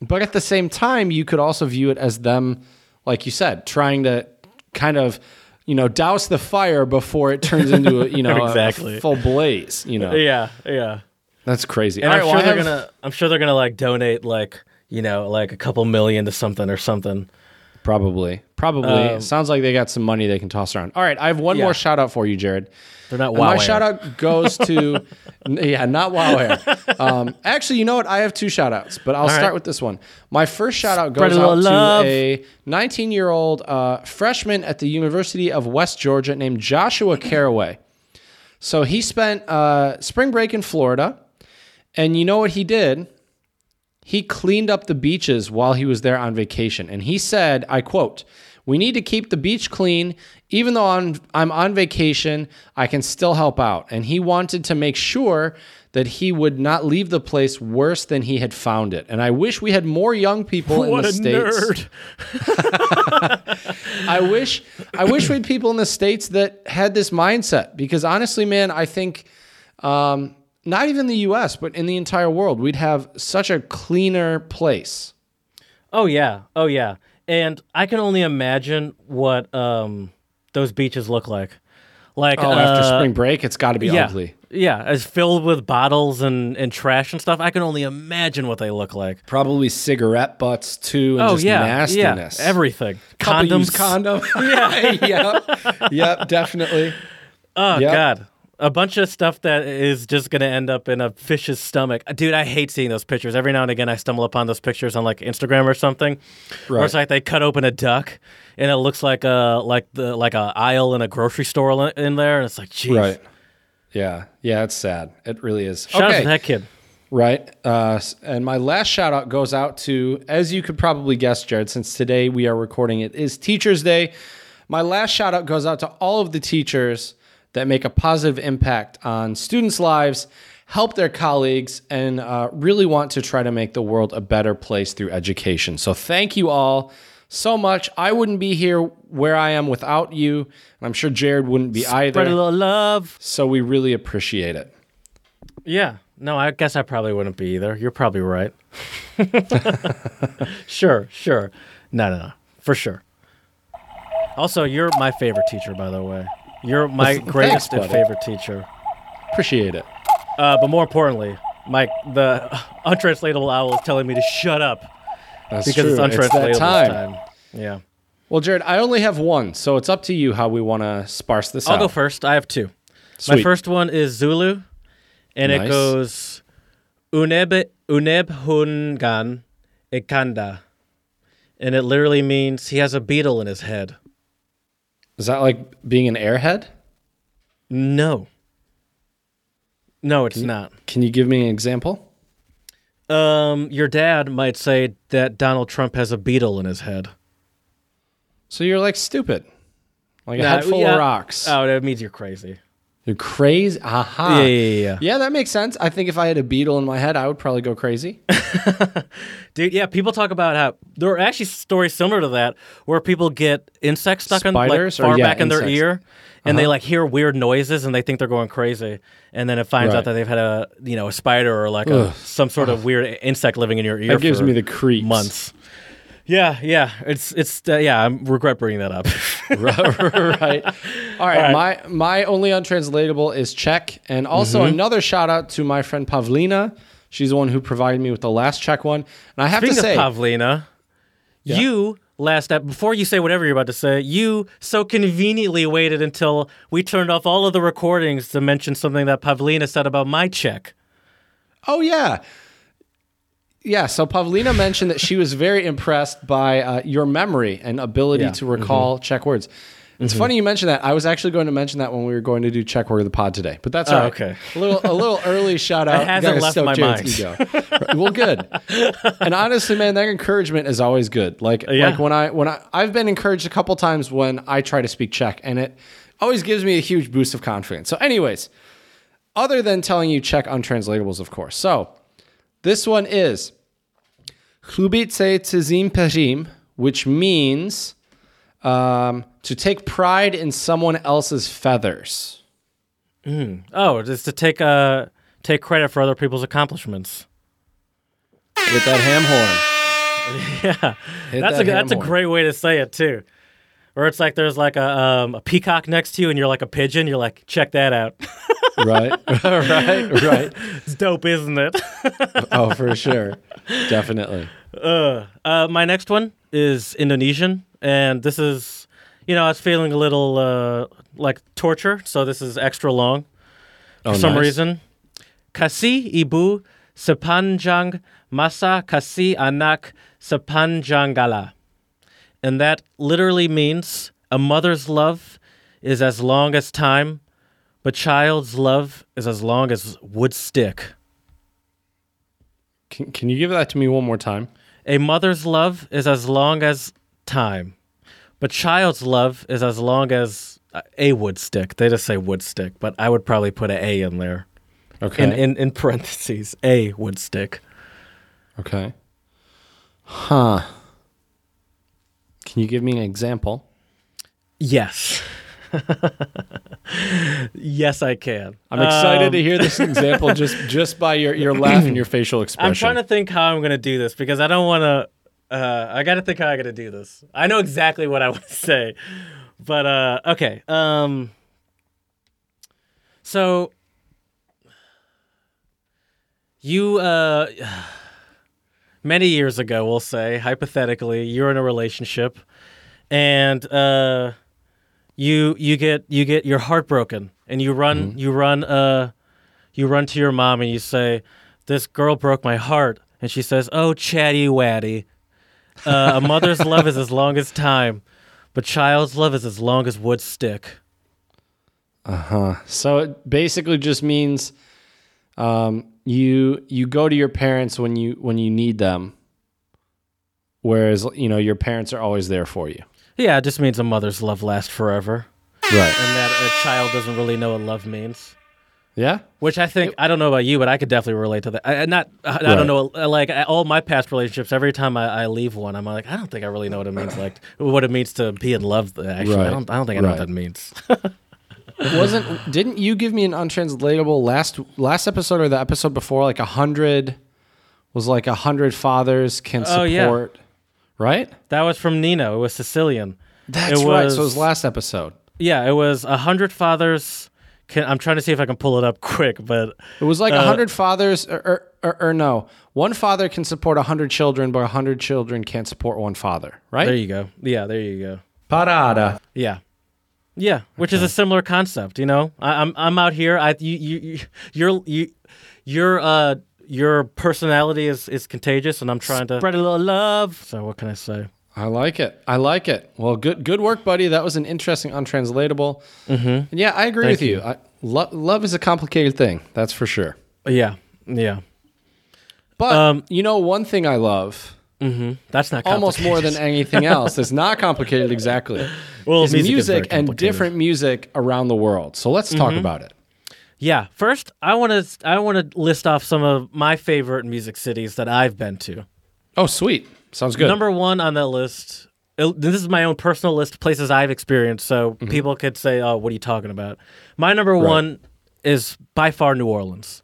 but at the same time you could also view it as them like you said trying to kind of you know douse the fire before it turns into a, [LAUGHS] you know Exactly. a full blaze you know Yeah, yeah. that's crazy And All I'm right, sure well, they're have- gonna. I'm sure they're gonna like donate like you know like a couple million to something or something. Probably probably Um, sounds like they got some money they can toss around all right i have one Yeah. more shout out for you jared They're not my shout out goes to, [LAUGHS] yeah, not Wow Air. Um, [LAUGHS] actually, you know what? I have two shout outs, but I'll start right. with this one. My first shout out goes out little to a 19 year old uh, freshman at the University of West Georgia named Joshua [CLEARS THROAT] Caraway. So he spent uh, spring break in Florida, and you know what he did? He cleaned up the beaches while he was there on vacation. And he said, I quote, We need to keep the beach clean. Even though I'm, I'm on vacation, I can still help out. And he wanted to make sure that he would not leave the place worse than he had found it. And I wish we had more young people in What the a States. nerd. [LAUGHS] I wish I wish we had people in the states that had this mindset because honestly, man, I think um, not even the U.S. but in the entire world, we'd have such a cleaner place. Oh yeah. Oh yeah. And I can only imagine what um those beaches look like. Like Oh, after uh, spring break, it's got to be yeah, ugly. Yeah, as filled with bottles and, and trash and stuff. I can only imagine what they look like. Probably cigarette butts too, and Oh just yeah, nastiness. yeah, everything. Couple Condoms. condom. [LAUGHS] yeah, [LAUGHS] yep, yep, definitely. Oh Yep. god. A bunch of stuff that is just gonna end up in a fish's stomach. Dude, I hate seeing those pictures. Every now and again I stumble upon those pictures on like Instagram or something. Right. Where it's like they cut open a duck and it looks like a like the like a aisle in a grocery store in there, and it's like, geez. Right. Yeah, yeah, it's sad. It really is. Shout out to that kid. Right. Uh, and my last shout out goes out to, as you could probably guess, Jared, since today we are recording it is Teachers Day. My last shout out goes out to all of the teachers that make a positive impact on students' lives, help their colleagues, and uh, really want to try to make the world a better place through education. So thank you all so much. I wouldn't be here where I am without you. And I'm sure Jared wouldn't be Spread a either. little love. So we really appreciate it. Yeah. No, I guess I probably wouldn't be either. You're probably right. [LAUGHS] sure, sure. No, no, no. For sure. Also, you're my favorite teacher, by the way. You're my Thanks, greatest and favorite teacher. Appreciate it. Uh, but more importantly, Mike, the [LAUGHS] untranslatable owl is telling me to shut up That's because true. it's untranslatable it's time. time. Yeah. Well, Jared, I only have one, so it's up to you how we want to sparse this I'll out. go first. I have two. Sweet. My first one is Zulu, and Nice. it goes Uneb Uneb Hungan Ikanda. And it literally means he has a beetle in his head. Is that like being an airhead? No. No, it's not. Can you give me an example? Um, your dad might say that Donald Trump has a beetle in his head. So you're like stupid, like a Nah, head full yeah. of rocks. Oh, that means you're crazy. You're crazy. Aha. Yeah, yeah, yeah, yeah. That makes sense. I think if I had a beetle in my head, I would probably go crazy. [LAUGHS] Dude, yeah, people talk about how there are actually stories similar to that where people get insects stuck in like Spiders or- far yeah, back in their insects. ear and they uh-huh. like hear weird noises and they think they're going crazy. And then it finds Right. out that they've had a you know, a spider or like a Ugh. some sort of uh-huh. weird insect living in your ear That gives for me the creeps. months. Yeah, yeah. It's it's uh, yeah, I regret bringing that up. [LAUGHS] right. All right. My my only untranslatable is Czech, and also Mm-hmm. another shout out to my friend Pavlina. She's the one who provided me with the last Czech one, and I have Speaking to say, Pavlina, you last ep- before you say whatever you're about to say, you so conveniently waited until we turned off all of the recordings to mention something that Pavlina said about my Czech. Oh yeah. Yeah, so Pavlina mentioned that she was very impressed by uh, your memory and ability Yeah. to recall Czech words. It's funny you mentioned that. I was actually going to mention that when we were going to do Czech word of the pod today, but that's all right. okay. A little, a little early shout [LAUGHS] out. hasn't left my Jared's ego. well, good. And honestly, man, that encouragement is always good. Like, Yeah. like when I when I I've been encouraged a couple times when I try to speak Czech, and it always gives me a huge boost of confidence. So, anyways, other than telling you Czech untranslatables, of course. So, this one is chlubit se cizím peřím, which means um, to take pride in someone else's feathers. Oh, just to take uh take credit for other people's accomplishments. With that ham horn. [LAUGHS] Yeah, Hit that's that a that's a great way to say it too. Or it's like there's like a um, a peacock next to you, and you're like a pigeon. You're like, check that out. [LAUGHS] right, [LAUGHS] right, right. It's dope, isn't it? Oh, for sure, definitely. uh, uh, my next one is Indonesian, and this is, you know, I was feeling a little uh, like torture, so this is extra long for Oh, some nice. reason. Kasih ibu sepanjang masa kasih anak sepanjang galah. And that literally means a mother's love is as long as time, but child's love is as long as wood stick. Can, can you give that to me one more time? A mother's love is as long as time, but child's love is as long as uh, a wood stick. They just say wood stick, but I would probably put an A in there. Okay. In, in, in parentheses, a wood stick. okay. Huh. Can you give me an example? Yes. [LAUGHS] yes, I can. I'm excited Um, to hear this [LAUGHS] example just just by your, your laugh and your facial expression. I'm trying to think how I'm going to do this because I don't want to. Uh, I got to think how I'm going to do this. I know exactly what I [LAUGHS] want to say, but uh, okay. Um, so you uh, many years ago, we'll say hypothetically, you're in a relationship, and uh, you you get you get your heart broken, and you run you run uh you run to your mom and you say, "This girl broke my heart," and she says, "Oh, chatty watty." Uh, a mother's [LAUGHS] love is as long as time, but child's love is as long as wood stick. Uh huh. So it basically just means um, you you go to your parents when you when you need them, whereas you know your parents are always there for you. Yeah, it just means a mother's love lasts forever, Right. and that a child doesn't really know what love means. Yeah. Which I think I don't know about you, but I could definitely relate to that. I, not I, I don't know like I- all my past relationships. Every time I, I leave one, I'm like I don't think I really know what it means like what it means to be in love. Actually, Right. I don't I don't think I know Right. what that means. [LAUGHS] Wasn't didn't you give me an untranslatable last last episode or the episode before like a hundred was like a hundred fathers can Oh, support yeah. right? that was from Nino. It was Sicilian. That's It right. So it was- was last episode. Yeah, it was a hundred fathers. Can, I'm trying to see if I can pull it up [LAUGHS] quick, but It was like a Uh, hundred fathers, or, or, or, or no, one father can support a hundred children, but a hundred children can't support one father, right? there you go. Yeah, there you go. Parada. Yeah. Yeah, which is a similar concept, you know. I, I'm I'm out here. I you you you you're you your uh your personality is is contagious, and I'm trying to spread a little love. So what can I say? I like it. I like it. Well, good good work, buddy. That was an interesting untranslatable. Mm-hmm. And yeah, I agree Thank with you. you. I, lo- love is a complicated thing. That's for sure. Yeah, yeah. But Um, you know, one thing I love Mm-hmm. That's not complicated. almost more than anything [LAUGHS] else it's not complicated exactly well, is music, music, and. Mm-hmm. different music around the world. So let's talk about it. Yeah. First, I want to I want to list off some of my favorite music cities that I've been to. Oh, sweet. Sounds good. Number one on that list. it- This is my own personal list of places I've experienced, so Mm-hmm. people could say, "Oh, what are you talking about?" My number one is by far New Orleans.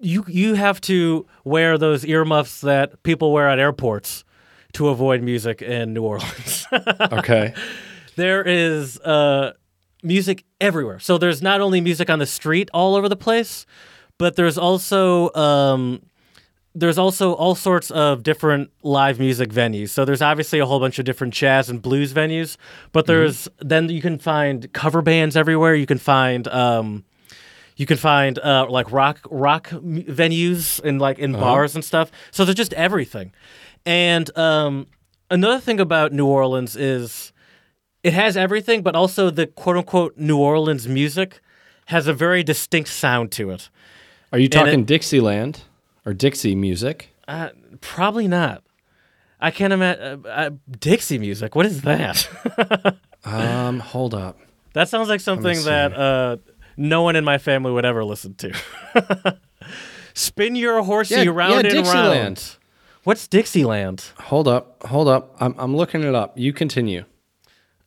You you have to wear those earmuffs that people wear at airports to avoid music in New Orleans. [LAUGHS] okay. there is uh, music everywhere. So there's not only music on the street all over the place, but there's also um, there's also all sorts of different live music venues. So there's obviously a whole bunch of different jazz and blues venues, but there's then you can find cover bands everywhere. You can find um, you can find uh, like rock rock m- venues and like in bars and stuff. So there's just everything. And um, another thing about New Orleans is it has everything, but also the quote unquote New Orleans music has a very distinct sound to it. Are you it- talking Dixieland or Dixie music? Uh, probably not. I can't imagine uh, uh, Dixie music. What is that? [LAUGHS] Um, hold up. that sounds like something that uh, no one in my family would ever listen to. [LAUGHS] Spin your horsey Yeah, round yeah, and Dixieland. round. What's Dixieland? Hold up. Hold up. I'm I'm looking it up. You continue.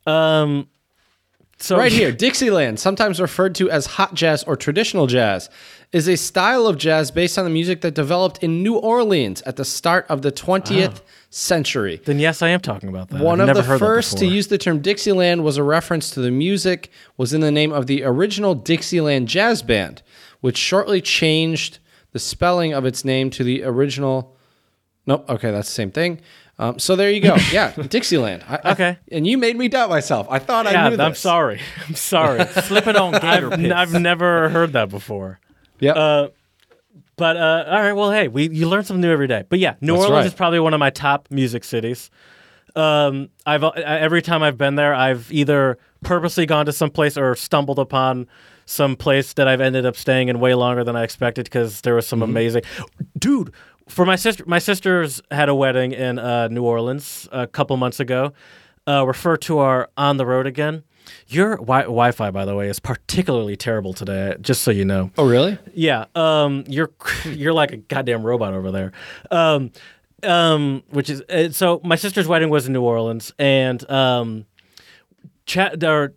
Um, so Right here, [LAUGHS] Dixieland, sometimes referred to as hot jazz or traditional jazz, is a style of jazz based on the music that developed in New Orleans at the start of the 20th century. Then yes, I am talking about that. One I've of never the heard first to use the term Dixieland was a reference to the music was in the name of the original Dixieland Jazz Band, which shortly changed the spelling of its name to the original. Nope. Okay, that's the same thing. Um, so there you go. [LAUGHS] Yeah, Dixieland. I, I- Okay. and you made me doubt myself. I thought I Yeah, knew I'm sorry. [LAUGHS] I'm sorry. Slip it on [LAUGHS] gator I've, pits. I've never heard that before. Yep. Uh, but uh, all right, well, hey, we you learn something new every day. But yeah, New That's Orleans right. is probably one of my top music cities. Um, I've uh, every time I've been there, I've either purposely gone to some place or stumbled upon some place that I've ended up staying in way longer than I expected because there was some Mm-hmm. amazing, dude. For my sister, my sisters had a wedding in uh, New Orleans a couple months ago. Uh, refer to our on the road again. Your wi- Wi-Fi, by the way, is particularly terrible today. Just so you know. oh, really? Yeah, um, you're [LAUGHS] you're like a goddamn robot over there. Um, um, which is uh, so. My sister's wedding was in New Orleans, and um, chat. They're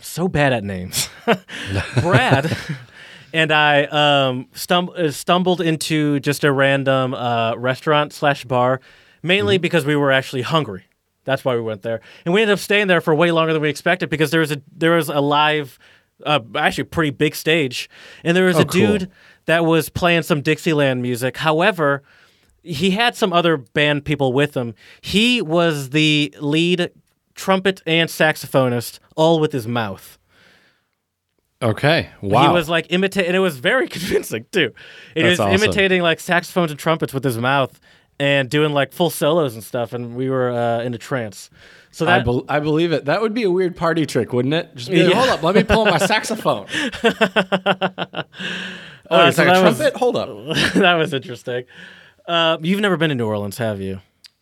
so bad at names. [LAUGHS] Brad [LAUGHS] and I um stum- uh, stumbled into just a random uh, restaurant slash bar, mainly because we were actually hungry. That's why we went there, and we ended up staying there for way longer than we expected because there was a there was a live, uh, actually pretty big stage, and there was Oh, a cool. dude that was playing some Dixieland music. However, he had some other band people with him. He was the lead trumpet and saxophonist, all with his mouth. Okay. Wow. He was like imitating, and it was very [LAUGHS] convincing too. He That's was awesome. imitating like saxophones and trumpets with his mouth and doing like full solos and stuff, and we were uh, in a trance. So I, that bel I believe it. That would be a weird party trick, wouldn't it? Just be like, Yeah. hold up, let me pull my [LAUGHS] saxophone. [LAUGHS] oh, Uh, it's so like a that was- trumpet? Hold up. [LAUGHS] that was interesting. Uh, you've never been to New Orleans, have you?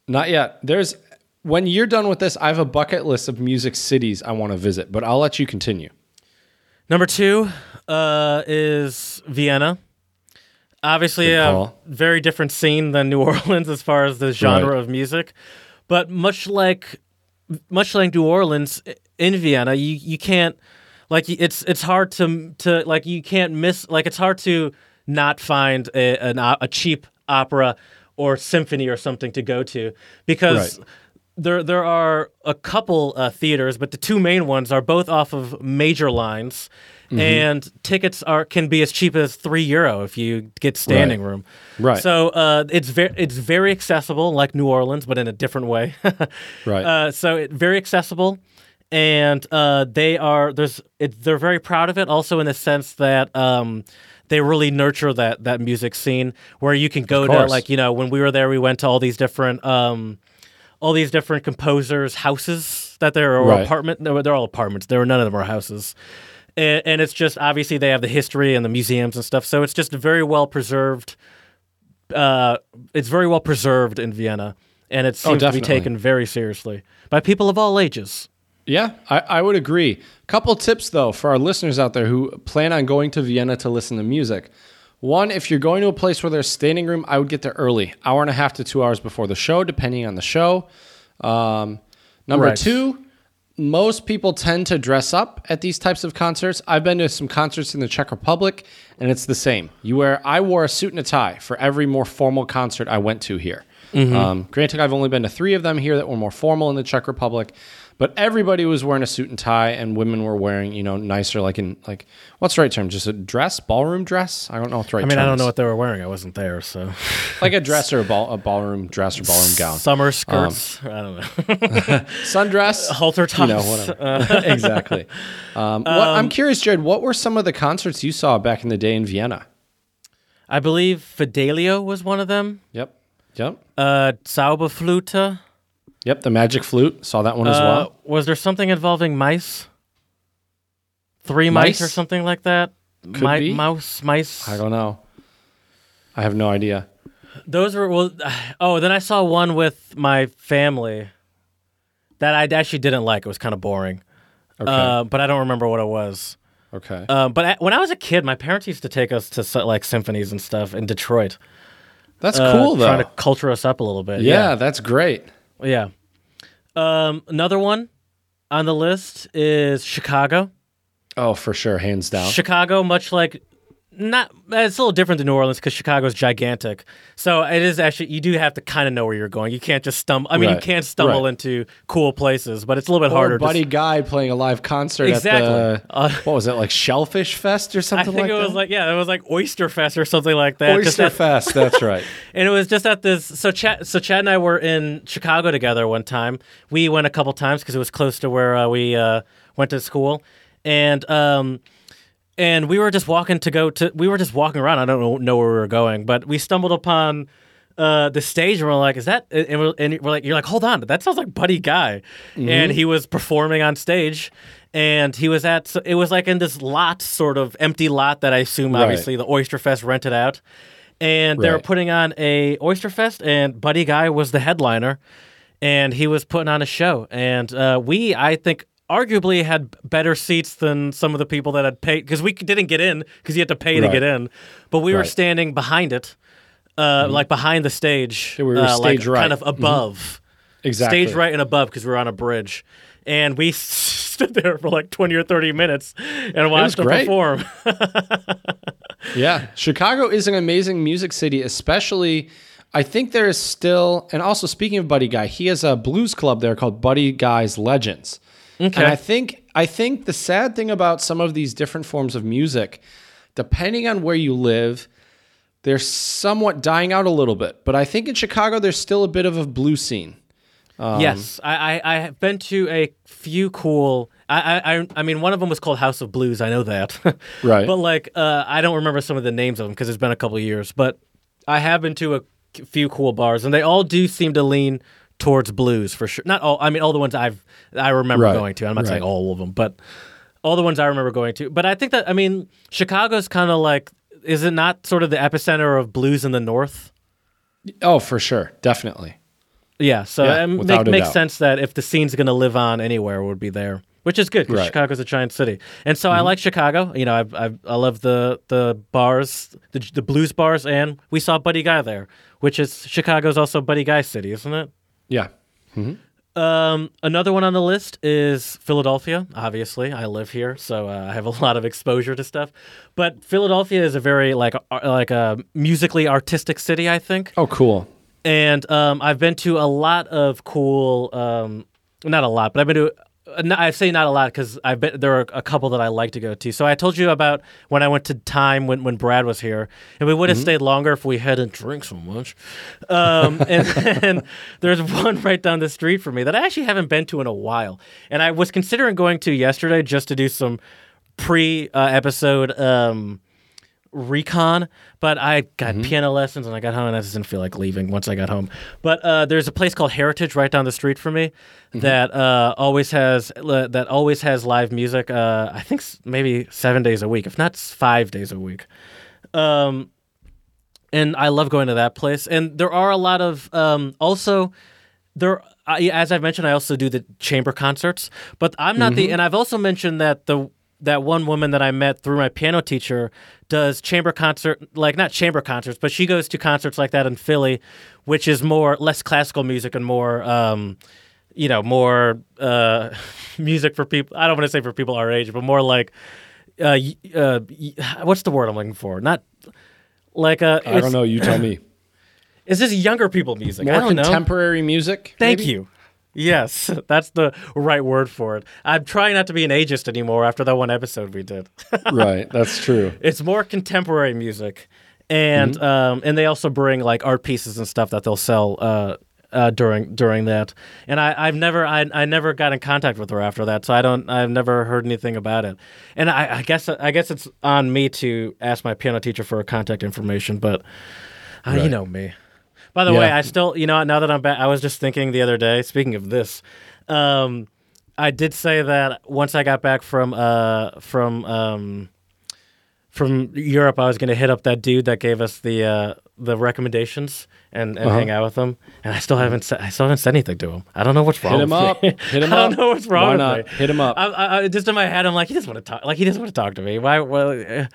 Not yet. There's when you're done with this, I have a bucket list of music cities I want to visit, but I'll let you continue. Number two uh, is Vienna. Obviously, a very different scene than New [LAUGHS] Orleans as far as the genre Right. of music, but much like much like New Orleans in Vienna, you you can't like it's it's hard to to like you can't miss like it's hard to not find a an, a cheap opera or symphony or something to go to because Right. there there are a couple uh, theaters, but the two main ones are both off of major lines, Mm-hmm. and tickets are can be as cheap as three euro if you get standing room. Right. So uh, it's very it's very accessible, like New Orleans, but in a different way. [LAUGHS] Right. Uh, so it, very accessible, and uh, they are there's it, they're very proud of it. Also in the sense that. Um, they really nurture that that music scene where you can go to like you know when we were there we went to all these different um, all these different composers' houses that they're or Right. apartment. They're all apartments. There were none of them are houses, and, and it's just obviously they have the history and the museums and stuff. So it's just very well preserved. Uh, it's very well preserved in Vienna, and it seems to be Oh, taken very seriously by people of all ages. Yeah, I, I would agree. Couple tips though for our listeners out there who plan on going to Vienna to listen to music. One, if you're going to a place where there's standing room, I would get there early, hour and a half to two hours before the show, depending on the show. Um, number Right. two, most people tend to dress up at these types of concerts. I've been to some concerts in the Czech Republic, and it's the same. You wear. I wore a suit and a tie for every more formal concert I went to here. Um, granted, I've only been to three of them here that were more formal in the Czech Republic, but everybody was wearing a suit and tie, and women were wearing you know nicer like in like what's the right term? Just a dress, ballroom dress. I don't know what the right. Term. I mean, I don't know is. what they were wearing. I wasn't there, so like a dress or a [LAUGHS] ball a ballroom dress or ballroom gown, summer skirts. I don't know. [LAUGHS] sundress, [LAUGHS] Halter you know whatever. exactly. Um, what, I'm curious, Jared. What were some of the concerts you saw back in the day in Vienna? I believe Fidelio was one of them. Yep. Yep. Uh, Zauberflute. Yep. The Magic Flute saw that one as Uh, well. was there something involving mice? Three mice, or something like that? Could be. Mouse, mice. I don't know. I have no idea. Those were well. [SIGHS] Oh, then I saw one with my family that I actually didn't like. It was kind of boring. Okay. Uh, but I don't remember what it was. okay. Uh, but I, when I was a kid, my parents used to take us to so- like symphonies and stuff in Detroit. That's uh, cool though. Trying to culture us up a little bit. yeah, that's great. Yeah. Um, another one on the list is Chicago. Oh, for sure, hands down. Chicago, much like not, it's a little different than New Orleans because Chicago's gigantic. So it is actually you do have to kind of know where you're going. You can't just stumble. I mean, you can't stumble right. into cool places, but it's a little bit Or harder. Buddy Guy playing a live concert Exactly. at the Uh, what was it like Shellfish Fest or something? I think like it was like yeah, it was like Oyster Fest or something like that. Oyster at- Fest. That's right. [LAUGHS] and it was just at this. So Chad, so Chad and I were in Chicago together one time. We went a couple times because it was close to where uh, we uh, went to school, and um, and we were just walking to go to. We were just walking around. I don't know, know where we were going, but we stumbled upon. Uh, the stage and we're like, is that? And we're, and we're like, you're like, hold on, that sounds like Buddy Guy, and he was performing on stage, and he was at. So it was like in this lot, sort of empty lot that I assume Right. obviously the Oyster Fest rented out, and they were putting on a Oyster Fest, and Buddy Guy was the headliner, and he was putting on a show, and uh, we, I think, arguably had better seats than some of the people that had paid because we didn't get in because you had to pay to get in, but we were Right. Mm-hmm. standing behind it, uh, like behind the stage, Yeah, we were uh, like stage right. kind of above, Exactly. stage right and above because we were on a bridge. And we [LAUGHS] stood there for like 20 or 30 minutes and watched them perform. [LAUGHS] Yeah, Chicago is an amazing music city, especially. I think there is still, and also speaking of Buddy Guy, he has a blues club there called Buddy Guy's Legends. Okay. And I think I think the sad thing about some of these different forms of music, depending on where you live, they're somewhat dying out a little bit. But I think in Chicago there's still a bit of a blue scene. Um, yes, I, I have been to a few cool. I, I I- I mean, one of them was called House of Blues. I know that, [LAUGHS] Right. But like, uh, I don't remember some of the names of them because it's been a couple of years. But I have been to a few cool bars, and they all do seem to lean towards blues for sure. Not all. I mean, all the ones I've I remember Right, going to. I'm not saying all of them, but all the ones I remember going to. But I think that I mean, Chicago's kind of like, is it not sort of the epicenter of blues in the North? Oh, for sure, definitely. Yeah, so Yeah, it make, makes doubt. sense that if the scene's going to live on anywhere, it would be there, which is good because Right. Mm-hmm. Chicago's a giant city. And so I like Chicago. You know, I've, I've, I love the the bars, the, the blues bars, and we saw Buddy Guy there, which is Chicago's also Buddy Guy city, isn't it? Yeah. Um, another one on the list is Philadelphia. Obviously, I live here, so uh, I have a [LAUGHS] lot of exposure to stuff. But Philadelphia is a very like ar- like a musically artistic city, I think. Oh, cool. and um, I've been to a lot of cool, um, not a lot, but I've been to. Uh, I say not a lot because I've been there are a couple that I like to go to. So I told you about when I went to Time when, when Brad was here, and we would have stayed longer if we hadn't drink so much. Um, [LAUGHS] and, and there's one right down the street from me that I actually haven't been to in a while, and I was considering going to yesterday just to do some pre uh, episode. Um, recon, but I got Mm-hmm. piano lessons and I got home and I just didn't feel like leaving once I got home. But uh, there's a place called Heritage right down the street from me Mm-hmm. that uh, always has uh, that always has live music. Uh, I think maybe seven days a week, if not five days a week. Um, and I love going to that place. And there are a lot of um, also there. I, as I've mentioned, I also do the chamber concerts, but I'm not Mm-hmm. the. And I've also mentioned that the that one woman that I met through my piano teacher does chamber concert, like not chamber concerts, but she goes to concerts like that in Philly, which is more less classical music and more. Um, you know, more uh, [LAUGHS] music for people. I don't want to say for people our age, but more like, uh, uh, what's the word I'm looking for? Not like uh, I don't know. You tell me. [LAUGHS] Is this younger people music? I More don't know. contemporary music. Thank maybe? you. Yes, [LAUGHS] that's the right word for it. I'm trying not to be an ageist anymore after that one episode we did. [LAUGHS] right, that's true. it's more contemporary music, and Mm-hmm. um, and they also bring like art pieces and stuff that they'll sell uh, uh, during during that. And I I've never I, I never got in contact with her after that, so I don't I've never heard anything about it. And I, I guess I guess it's on me to ask my piano teacher for her contact information, but uh, you know me. By the way, I still, you know, now that I'm back, I was just thinking the other day. Speaking of this, um, I did say that once I got back from uh, from um, from Europe, I was going to hit up that dude that gave us the uh, the recommendations and, and Uh-huh. hang out with him. And I still haven't said I still haven't said anything to him. I don't know what's wrong. Hit him with up. me. Hit [LAUGHS] him I don't know what's wrong Why with not? me. Hit him up. I, I, I- just in my head, I'm like, he doesn't want to talk. Like he doesn't want to talk to me. Why? Well, uh,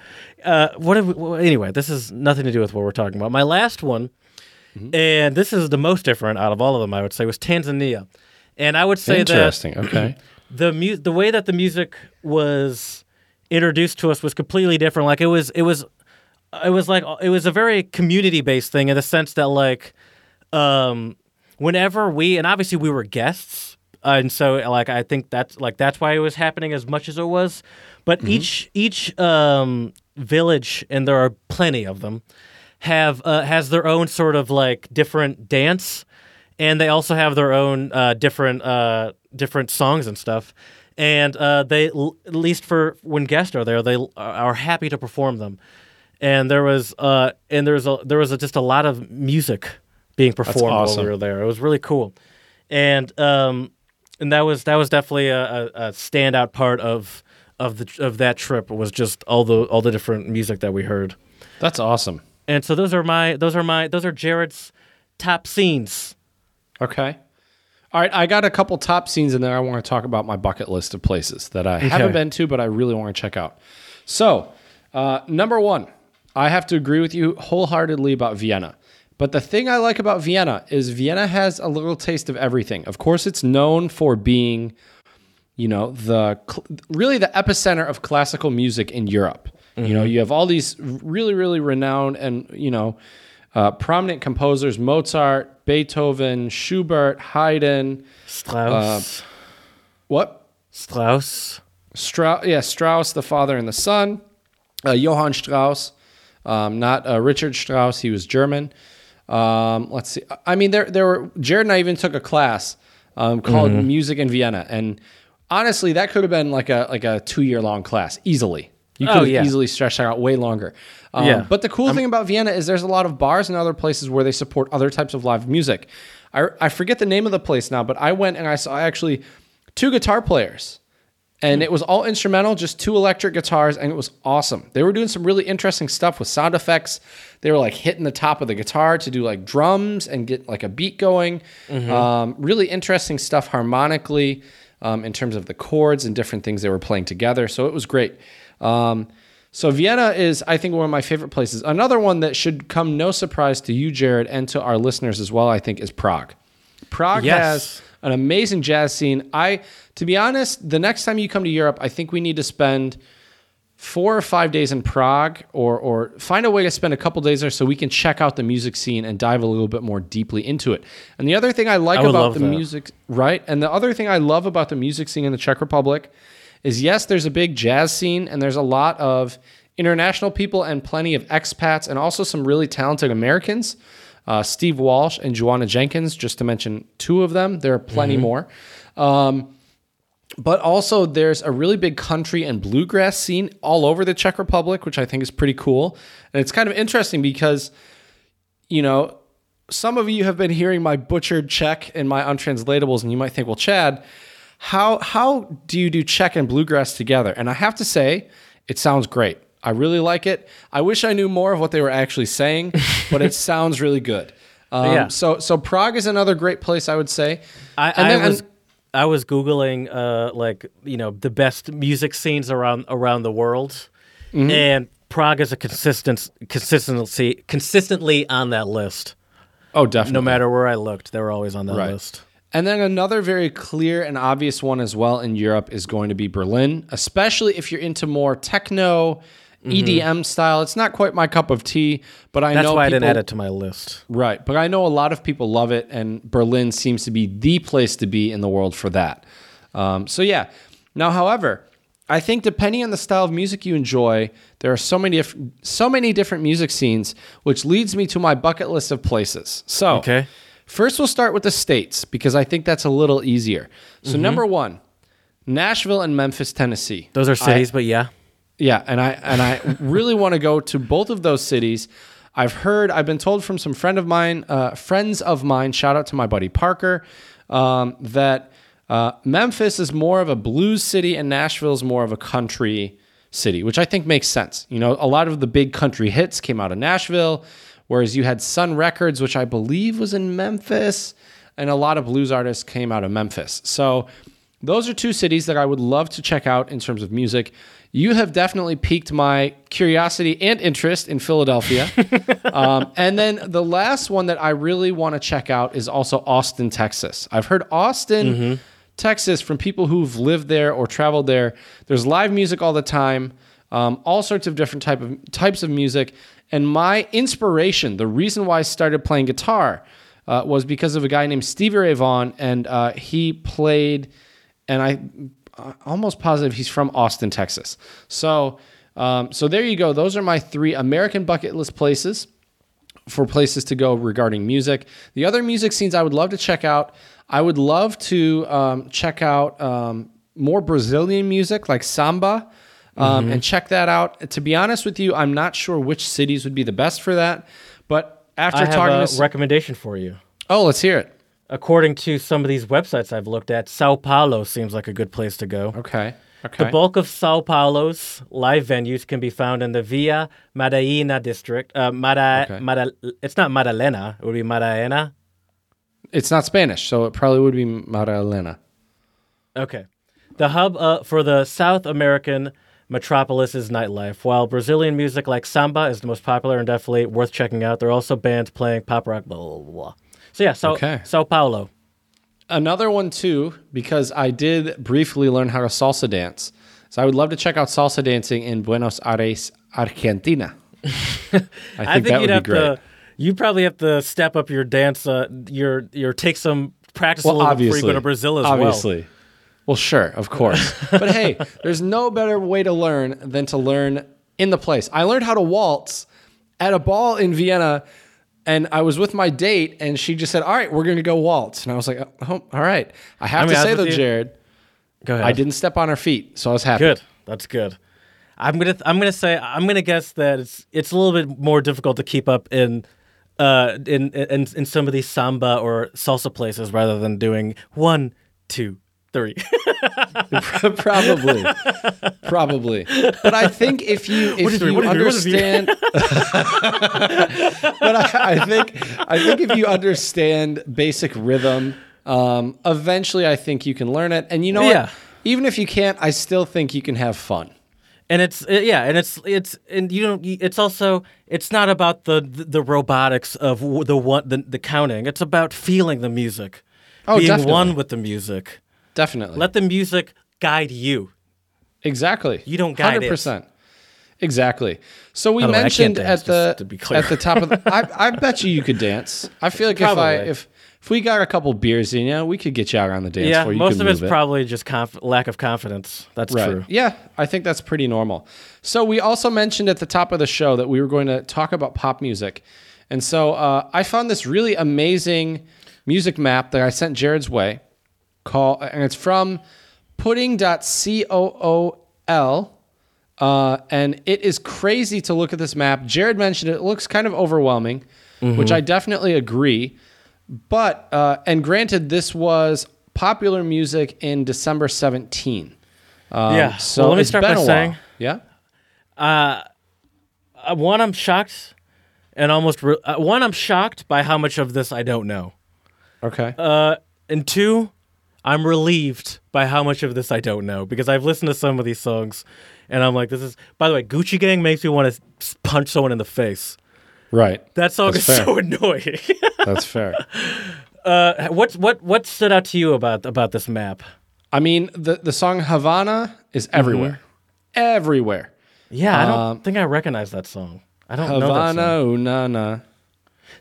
uh, what? Have we, well, anyway, this is nothing to do with what we're talking about. My last one, Mm-hmm. and this is the most different out of all of them. I would say was Tanzania, and I would say that Interesting. Okay. [CLEARS THROAT] the mu- the way that the music was introduced to us was completely different. Like it was it was it was like it was a very community based thing in the sense that like um whenever we and obviously we were guests uh, and so like I think that's like that's why it was happening as much as it was. But each each um village and there are plenty of them have uh, has their own sort of like different dance and they also have their own uh, different uh, different songs and stuff. And uh, they, l- at least for when guests are there, they l- are happy to perform them. And there was uh, and there was a, there was a, just a lot of music being performed awesome. while we were there. It was really cool, and um, and that was that was definitely a, a, a standout part of of the of that trip was just all the all the different music that we heard. That's awesome. And so those are my those are my those are Jared's top scenes. Okay. All right, I got a couple top scenes in there. I want to talk about my bucket list of places that I haven't been to, but I really want to check out. So, uh, number one, I have to agree with you wholeheartedly about Vienna. But the thing I like about Vienna is Vienna has a little taste of everything. Of course, it's known for being, you know, the cl- really the epicenter of classical music in Europe. You know, you have all these really, really renowned and you know uh, prominent composers: Mozart, Beethoven, Schubert, Haydn. Strauss. What? Strauss. Strauss, yeah, Strauss, the father and the son. Uh, Johann Strauss, um, not uh, Richard Strauss. He was German. Um, let's see. I mean, there, there were. Jared and I even took a class um, called Music in Vienna, and honestly, that could have been like a like a two year long class easily. You could Oh, yeah. easily stretch that out way longer. Um, Yeah. But the cool thing about Vienna is there's a lot of bars and other places where they support other types of live music. I, I forget the name of the place now, but I went and I saw actually two guitar players and it was all instrumental, just two electric guitars, and it was awesome. They were doing some really interesting stuff with sound effects. They were like hitting the top of the guitar to do like drums and get like a beat going. Um, really interesting stuff harmonically um, in terms of the chords and different things they were playing together. So it was great. Um, so Vienna is, I think, one of my favorite places. Another one that should come no surprise to you, Jared, and to our listeners as well, I think, is Prague. Prague Yes. has an amazing jazz scene. I, to be honest, the next time you come to Europe, I think we need to spend four or five days in Prague, or or find a way to spend a couple days there so we can check out the music scene and dive a little bit more deeply into it. And the other thing I like I about the that. music, right? And the other thing I love about the music scene in the Czech Republic is yes, there's a big jazz scene and there's a lot of international people and plenty of expats and also some really talented Americans. Uh, Steve Walsh and Joanna Jenkins, just to mention two of them. There are plenty more. Um, but also, there's a really big country and bluegrass scene all over the Czech Republic, which I think is pretty cool. And it's kind of interesting because, you know, some of you have been hearing my butchered Czech and my untranslatables, and you might think, well, Chad, how how do you do Czech and bluegrass together? And I have to say, it sounds great. I really like it. I wish I knew more of what they were actually saying, but it [LAUGHS] sounds really good. Um, Yeah. So so Prague is another great place, I would say. I, And I then- was I was googling uh, like you know the best music scenes around around the world, Mm-hmm. and Prague is a consistent consistency consistently on that list. Oh, definitely. No matter where I looked, they were always on that Right. list. And then another very clear and obvious one as well in Europe is going to be Berlin, especially if you're into more techno EDM style. It's not quite my cup of tea, but I That's know why I didn't add it to my list. Right, but I know a lot of people love it, and Berlin seems to be the place to be in the world for that. Um, so yeah. Now, however, I think depending on the style of music you enjoy, there are so many diff- so many different music scenes, which leads me to my bucket list of places. So, Okay. First we'll start with the states because I think that's a little easier. So, number one, Nashville and Memphis, Tennessee. Those are I- cities, but yeah. yeah, and I and I really want to go to both of those cities. I've heard, I've been told from some friend of mine, uh, friends of mine. Shout out to my buddy Parker, um, that uh, Memphis is more of a blues city and Nashville is more of a country city, which I think makes sense. You know, a lot of the big country hits came out of Nashville, whereas you had Sun Records, which I believe was in Memphis, and a lot of blues artists came out of Memphis. So those are two cities that I would love to check out in terms of music. You have definitely piqued my curiosity and interest in Philadelphia. [LAUGHS] um, and then the last one that I really want to check out is also Austin, Texas. I've heard Austin, Texas, from people who've lived there or traveled there. There's live music all the time, um, all sorts of different type of types of music. And my inspiration, the reason why I started playing guitar, uh, was because of a guy named Stevie Ray Vaughan, and uh, he played and I I'm almost positive he's from Austin, Texas. So, um, so there you go. Those are my three American bucket list places for places to go regarding music. The other music scenes I would love to check out. I would love to um, check out um, more Brazilian music like samba. Um, And check that out. To be honest with you, I'm not sure which cities would be the best for that. But after I have talking a to, s- recommendation for you. oh, let's hear it. According to some of these websites I've looked at, Sao Paulo seems like a good place to go. Okay, okay, The bulk of Sao Paulo's live venues can be found in the Vila Madalena district. Uh, Mada, Okay. Mada, it's not Madalena, it would be Madalena. it's not Spanish, so it probably would be Madalena. Okay. The hub uh, for the South American metropolis is nightlife. While Brazilian music like samba is the most popular and definitely worth checking out, there are also bands playing pop rock, blah, blah, blah, blah. So, yeah, so, Okay. Sao Paulo. Another one too, because I did briefly learn how to salsa dance. So I would love to check out salsa dancing in Buenos Aires, Argentina. I [LAUGHS] think, I think that you'd would have be great. to, you probably have to step up your dance, uh, your, your, take some practice a well, little bit obviously, before you go to Brazil as well. obviously. Well, sure, of course. [LAUGHS] but hey, there's no better way to learn than to learn in the place. I learned how to waltz at a ball in Vienna, and I was with my date, and she just said, "All right, we're going to go waltz," and I was like, "Oh, all right." I have I mean, to say though. Jared, Go ahead. I didn't step on her feet, so I was happy. Good. That's good. I'm gonna I'm gonna say I'm gonna guess that it's it's a little bit more difficult to keep up in uh in in in some of these samba or salsa places rather than doing one, two, three. [LAUGHS] probably, probably. But I think if you if What you What is it? What is it? understand, [LAUGHS] but I, I think I think if you understand basic rhythm, um, eventually I think you can learn it. And you know Yeah. what? Even if you can't, I still think you can have fun. and it's uh, yeah, and it's it's and you don't. It's also it's not about the the, the robotics of the one the, the counting. It's about feeling the music, Oh, being definitely. one with the music. Definitely. Let the music guide you. Exactly. You don't guide it. 100%. Exactly. So we way, mentioned dance, at the to be clear. at the top of the I, I [LAUGHS] bet you you could dance. I feel like if I if if we got a couple beers in you, we could get you out on the dance yeah, floor. You most of it's it. probably just conf- lack of confidence. That's Right. true. Yeah, I think that's pretty normal. So we also mentioned at the top of the show that we were going to talk about pop music. And so uh, I found this really amazing music map that I sent Jared's way. Call and it's from pudding.cool. Uh, and it is crazy to look at this map. Jared mentioned it, looks kind of overwhelming, which I definitely agree. But uh, and granted, this was popular music in December 17. Um, Yeah. So Well, let me start by saying- while. Yeah. Uh, one, I'm shocked, and almost re- uh, one, I'm shocked by how much of this I don't know. Okay. Uh, and two, I'm relieved by how much of this I don't know because I've listened to some of these songs, and I'm like, this is. By the way, Gucci Gang makes me want to punch someone in the face. right. That song That's is fair. so annoying. [LAUGHS] That's fair. [LAUGHS] uh, what what what stood out to you about about this map? I mean, the the song Havana is everywhere, everywhere. Yeah, I don't Um, think I recognize that song. I don't know that Havana, song. ooh, na na.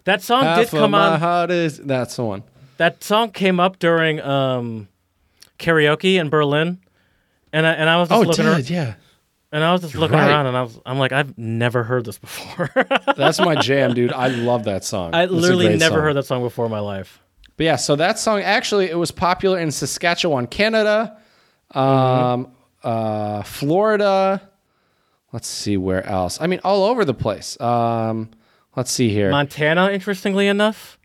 That song did Half of come on. is that's the one. That song came up during um, karaoke in Berlin, and I and I was just Oh, looking did, yeah. and I was just looking Right. around, and I was I'm like I've never heard this before. [LAUGHS] That's my jam, dude. I love that song. I a literally never song. heard that song before in my life. But yeah, so that song actually it was popular in Saskatchewan, Canada, um, uh, Florida. Let's see where else. I mean, all over the place. Um, let's see here. Montana, interestingly enough,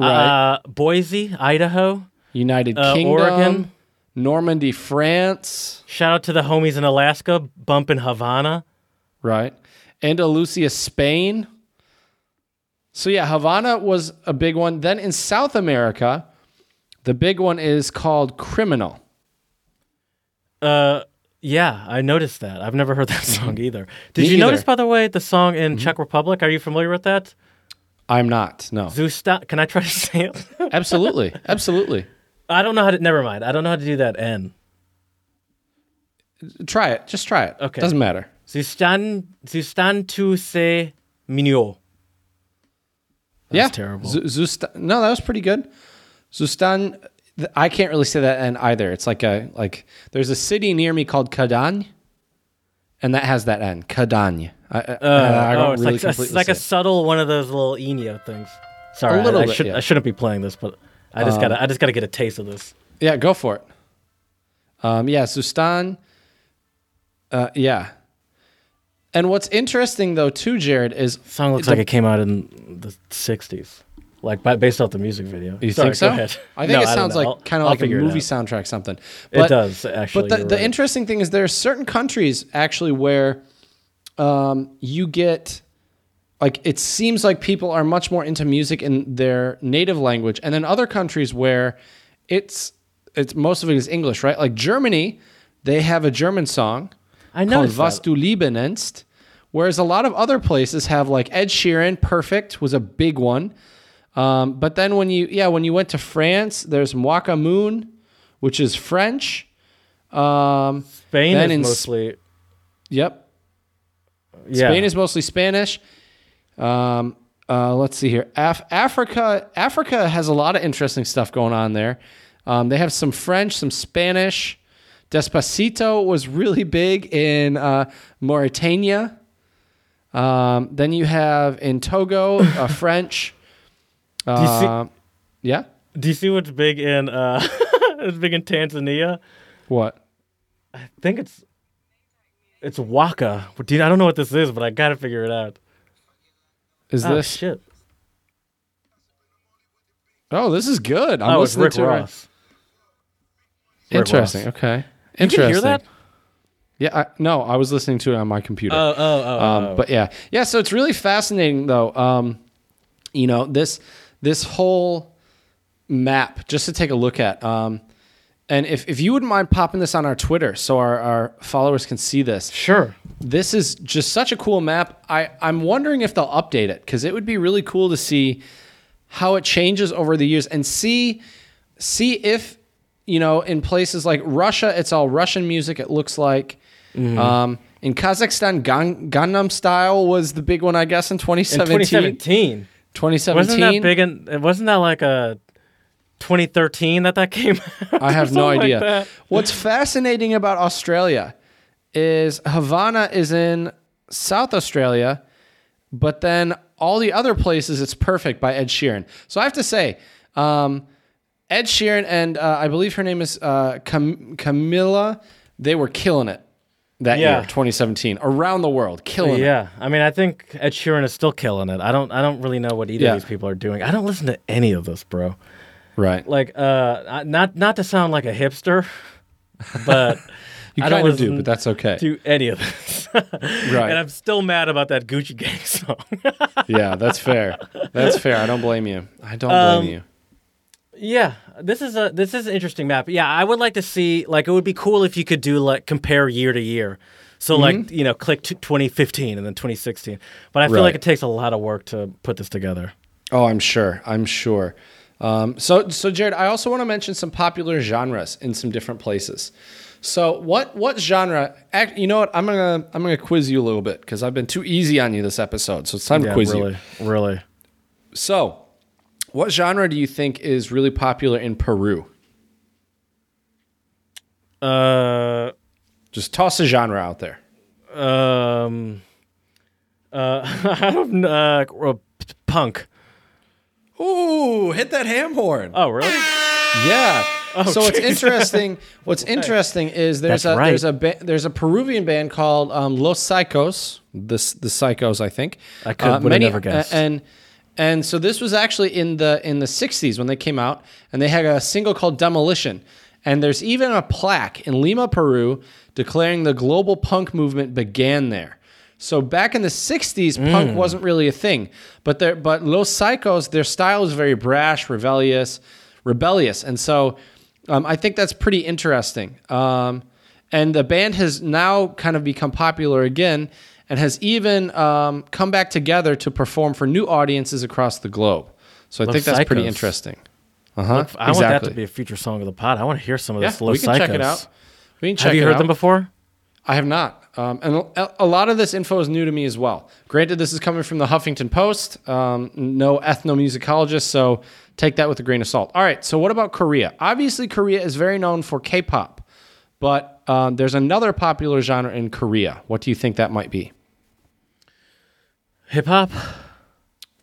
right, uh, Boise, Idaho, United uh, Kingdom, Oregon. Normandy, France. Shout out to the homies in Alaska, bumping Havana. Right, Andalusia, Spain. So yeah, Havana was a big one. Then in South America, the big one is called Criminal. Uh, yeah, I noticed that. I've never heard that [LAUGHS] song either. Did Me you either. notice, by the way, the song in Czech Republic? Are you familiar with that? I'm not. No. Zusta. Can I try to [LAUGHS] say it? Absolutely. Absolutely. I don't know how to. Never mind. I don't know how to do that N. Try it. Just try it. Okay. Doesn't matter. Zustan. Zustan tu se minio. yeah. terrible. Z- Zustan. No, that was pretty good. Zustan. I can't really say that N either. It's like a like. There's a city near me called Kadaň, and that has that end. Kadaň. I, I, I don't oh, it's really like, completely it's like a subtle one of those little enio things. Sorry, I, I bit, should, yeah. I shouldn't be playing this, but I just gotta. I just gotta get a taste of this. Yeah, go for it. Um, yeah, Sustan. Uh, yeah. And what's interesting though too, Jared, is Song looks the- like it came out in the '60s, like by, based off the music video. You Sorry, think so? [LAUGHS] I think No, it don't sounds like kind of like a movie out. soundtrack, something. It does actually. But the, you're the right. interesting thing is there are certain countries actually where um, you get like it seems like people are much more into music in their native language, and then other countries where it's it's most of it is English, right? Like Germany, they have a German song I called noticed Was that. du Liebe nennst, whereas a lot of other places have like Ed Sheeran, Perfect was a big one. Um, but then when you yeah when you went to France, there's Moon, which is French. Um, Spain is in mostly. yep, Yeah. Spain is mostly Spanish. Um, uh, let's see here. Af- Africa, Africa has a lot of interesting stuff going on there. Um, they have some French, some Spanish. Despacito was really big in uh, Mauritania. Um, then you have in Togo, uh, [LAUGHS] French. You see- Uh, yeah. Do you see what's big in? uh [LAUGHS] It's big in Tanzania. What? I think it's. It's Waka. But Dude, I don't know what this is, but I gotta figure it out. Is oh, this? shit? Oh, this is good. I'm oh, listening Rick to it. Ross. Rick Interesting. Ross. Okay. You Interesting. can hear that? Yeah. I, no, I was listening to it on my computer. Oh, oh, oh. Um, oh. But yeah, yeah. So it's really fascinating, though. Um, you know this this whole map just to take a look at. Um, and if, if you wouldn't mind popping this on our Twitter so our, our followers can see this, sure. this is just such a cool map. I, I'm wondering if they'll update it because it would be really cool to see how it changes over the years and see see if you know in places like Russia it's all Russian music. It looks like um, in Kazakhstan Gang, Gangnam Style was the big one I guess in In 2017. 2017. 2017. Wasn't that big? In, wasn't that like a 2013 that that came [LAUGHS] out? I have no something like idea. What's fascinating about Australia is Havana is in South Australia, but then all the other places it's perfect by Ed Sheeran. So I have to say, um, Ed Sheeran and uh, I believe her name is uh, Cam- Camila. They were killing it that Yeah. year, 2017, around the world, killing it. Yeah, I mean, I think Ed Sheeran is still killing it. I don't, I don't really know what either Yeah. of these people are doing. I don't listen to any of this, bro. Right. Like, uh, not, not to sound like a hipster, but [LAUGHS] You I kind of do, but that's okay. to any of this. [LAUGHS] Right. And I'm still mad about that Gucci Gang [LAUGHS] song. yeah, that's fair. That's fair. I don't blame you. I don't Um, blame you. Yeah, this is a this is an interesting map. Yeah, I would like to see like it would be cool if you could do like compare year to year. So Mm-hmm. like you know, click to 2015 and then 2016. But I feel Right. like it takes a lot of work to put this together. Oh, I'm sure. I'm sure. Um, so, so Jared, I also want to mention some popular genres in some different places. So what what genre? Act, you know what? I'm gonna I'm gonna quiz you a little bit because I've been too easy on you this episode. So it's time to Yeah, quiz really, you. really. So, what genre do you think is really popular in Peru? Uh, Just toss a genre out there. um, uh, [LAUGHS] I don't know. Uh, uh, punk. Ooh, hit that ham horn. Oh, really? Yeah. so what's [LAUGHS] interesting? What's interesting is there's That's a right. there's a ba- there's a Peruvian band called um, Los Saicos. This the Psychos, I think. Uh, I could- would've never guessed. And and so this was actually in the in the '60s when they came out, and they had a single called Demolition. And there's even a plaque in Lima, Peru, declaring the global punk movement began there. So back in the '60s, Mm. punk wasn't really a thing, but there, but Los Saicos, their style is very brash, rebellious, rebellious, and so um, I think that's pretty interesting. Um, and the band has now kind of become popular again, and has even um, come back together to perform for new audiences across the globe. So I Los think that's pretty interesting. Uh huh. I want that to be a future song of the pod. I want to hear some of Yeah, this. we Los can check it out. We can check Have you heard out. them before? I have not. Um, and a, a lot of this info is new to me as well. Granted, this is coming from the Huffington Post, um, no ethnomusicologist, so take that with a grain of salt. All right, so what about Korea? Obviously, Korea is very known for K pop, but um, there's another popular genre in Korea. What do you think that might be? Hip hop.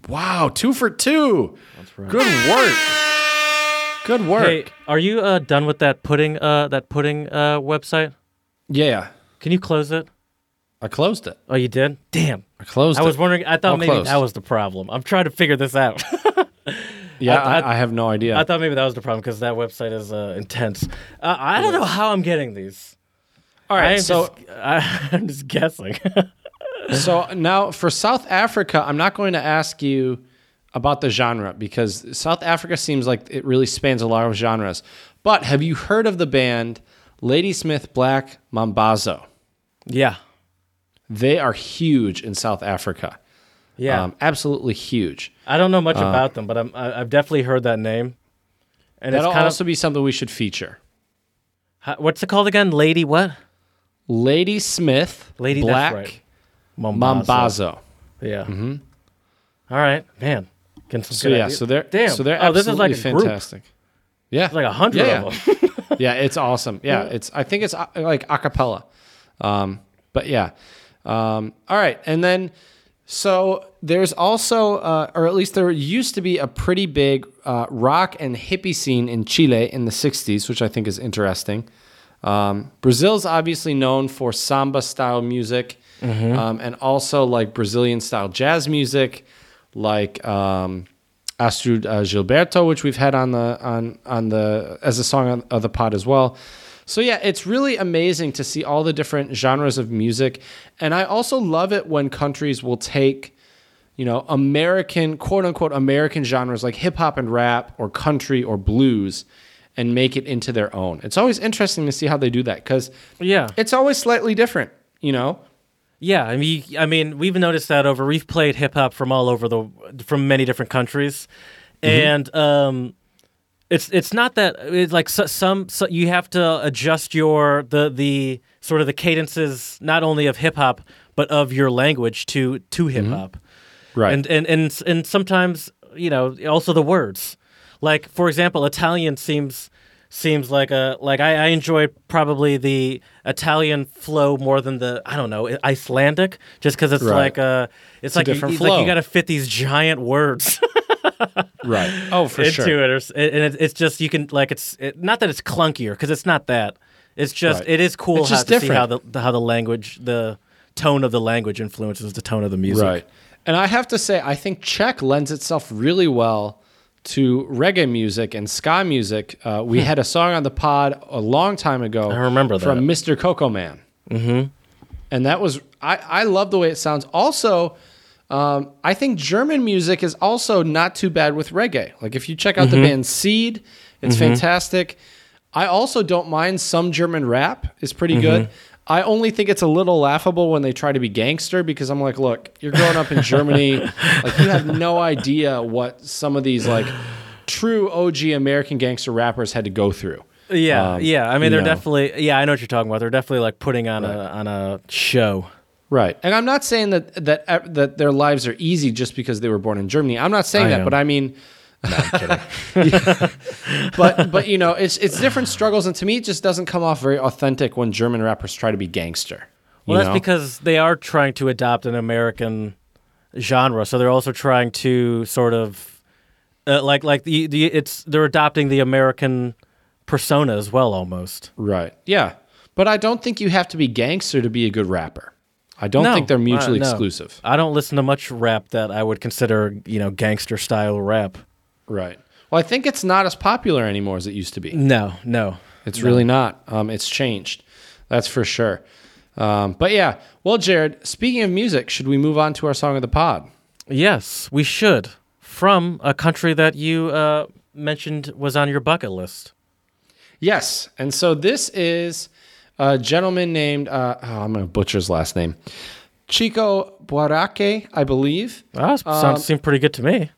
Wow, two for two. That's right. Good work. Good work. Hey, are you uh, done with that pudding? Uh, that pudding uh, website? Yeah, Can you close it? I closed it. Oh, you did. Damn. I closed I was it. wondering. I thought All maybe closed. that was the problem. I'm trying to figure this out. [LAUGHS] Yeah, I- I, I- I have no idea. I thought maybe that was the problem because that website is uh, intense. Uh, I don't know how I'm getting these. All right, I'm so just, [LAUGHS] I, I'm just guessing. [LAUGHS] so now for South Africa, I'm not going to ask you about the genre because South Africa seems like it really spans a lot of genres. But have you heard of the band Ladysmith Black Mambazo? yeah. They are huge in South Africa. Yeah. Um, absolutely huge. I don't know much about them, but I'm, I, I've definitely heard that name. And That'll it's kind also of be something we should feature. how- what's it called again? Lady what? Lady Smith Lady Black right. Mombazo. Mambazo. Yeah. Mm-hmm. right, man. Getting some So good yeah, ideas. so they're Damn. so they're oh, this is absolutely like a group. fantastic. Yeah, It's like a hundred Yeah, of them. [LAUGHS] yeah, it's awesome. Yeah, it's I think it's uh, like a cappella. Um, but yeah. Um, all right, and then so there's also, uh, or at least there used to be a pretty big uh, rock and hippie scene in Chile in the '60s, which I think is interesting. Um, Brazil's obviously known for samba style music, um, and also like Brazilian style jazz music, like um, Astrud uh, Gilberto, which we've had on the on on the as a song on, of the pod as well. So yeah, it's really amazing to see all the different genres of music, and I also love it when countries will take, you know, American quote unquote American genres like hip hop and rap or country or blues, and make it into their own. It's always interesting to see how they do that because yeah. it's always slightly different, you know. Yeah, I mean, I mean, we've noticed that over. We've played hip hop from all over the, from many different countries, and um, it's it's not that it's like so, some so you have to adjust your the the sort of the cadences not only of hip hop but of your language to to hip hop, Right. and and and and sometimes you know also the words. Like for example, Italian seems seems like a like I, I enjoy probably the Italian flow more than the I don't know Icelandic just because it's Right. like uh, a it's, a like you, different it's like you got to fit these giant words [LAUGHS] right. Oh, for into sure. it, or, s- and it, it's just you can like it's it, not that it's clunkier because it's not that. It's just Right. it is cool It's how, just to see how the, the how the language the tone of the language influences the tone of the music. Right. And I have to say, I think Czech lends itself really well to reggae music and ska music. Uh, we had a song on the pod a long time ago. I remember that. from. Mr. Coco Man. Mm-hmm. And that was I. I love the way it sounds. Also, um, I think German music is also not too bad with reggae. Like if you check out the band Seeed, it's fantastic. I also don't mind some German rap. is pretty good. I only think it's a little laughable when they try to be gangster because I'm like, look, you're growing up in Germany, [LAUGHS] like you have no idea what some of these like true OG American gangster rappers had to go through. Yeah, Um, yeah. I mean, they're know. definitely. Yeah, I know what you're talking about. They're definitely like putting on a on a show. Right. And I'm not saying that that that their lives are easy just because they were born in Germany. I'm not saying I that, am. but I mean [LAUGHS] [LAUGHS] but but you know, it's it's different struggles and to me it just doesn't come off very authentic when German rappers try to be gangster. Well, that's know? because they are trying to adopt an American genre, so they're also trying to sort of uh, like like the the it's they're adopting the American persona as well, almost. Right. Yeah. But I don't think you have to be gangster to be a good rapper. I don't No, think they're mutually uh, no. exclusive. I don't listen to much rap that I would consider you know gangster style rap. Right. Well, I think it's not as popular anymore as it used to be. No, no. It's really not. Um, it's changed. That's for sure. Um, but yeah. Well, Jared, speaking of music, should we move on to our song of the pod? Yes, we should. From a country that you uh, mentioned was on your bucket list. Yes. And so this is a gentleman named, uh, oh, I'm going to butcher his last name, Chico Buarque, I believe. That sounds seemed pretty good to me.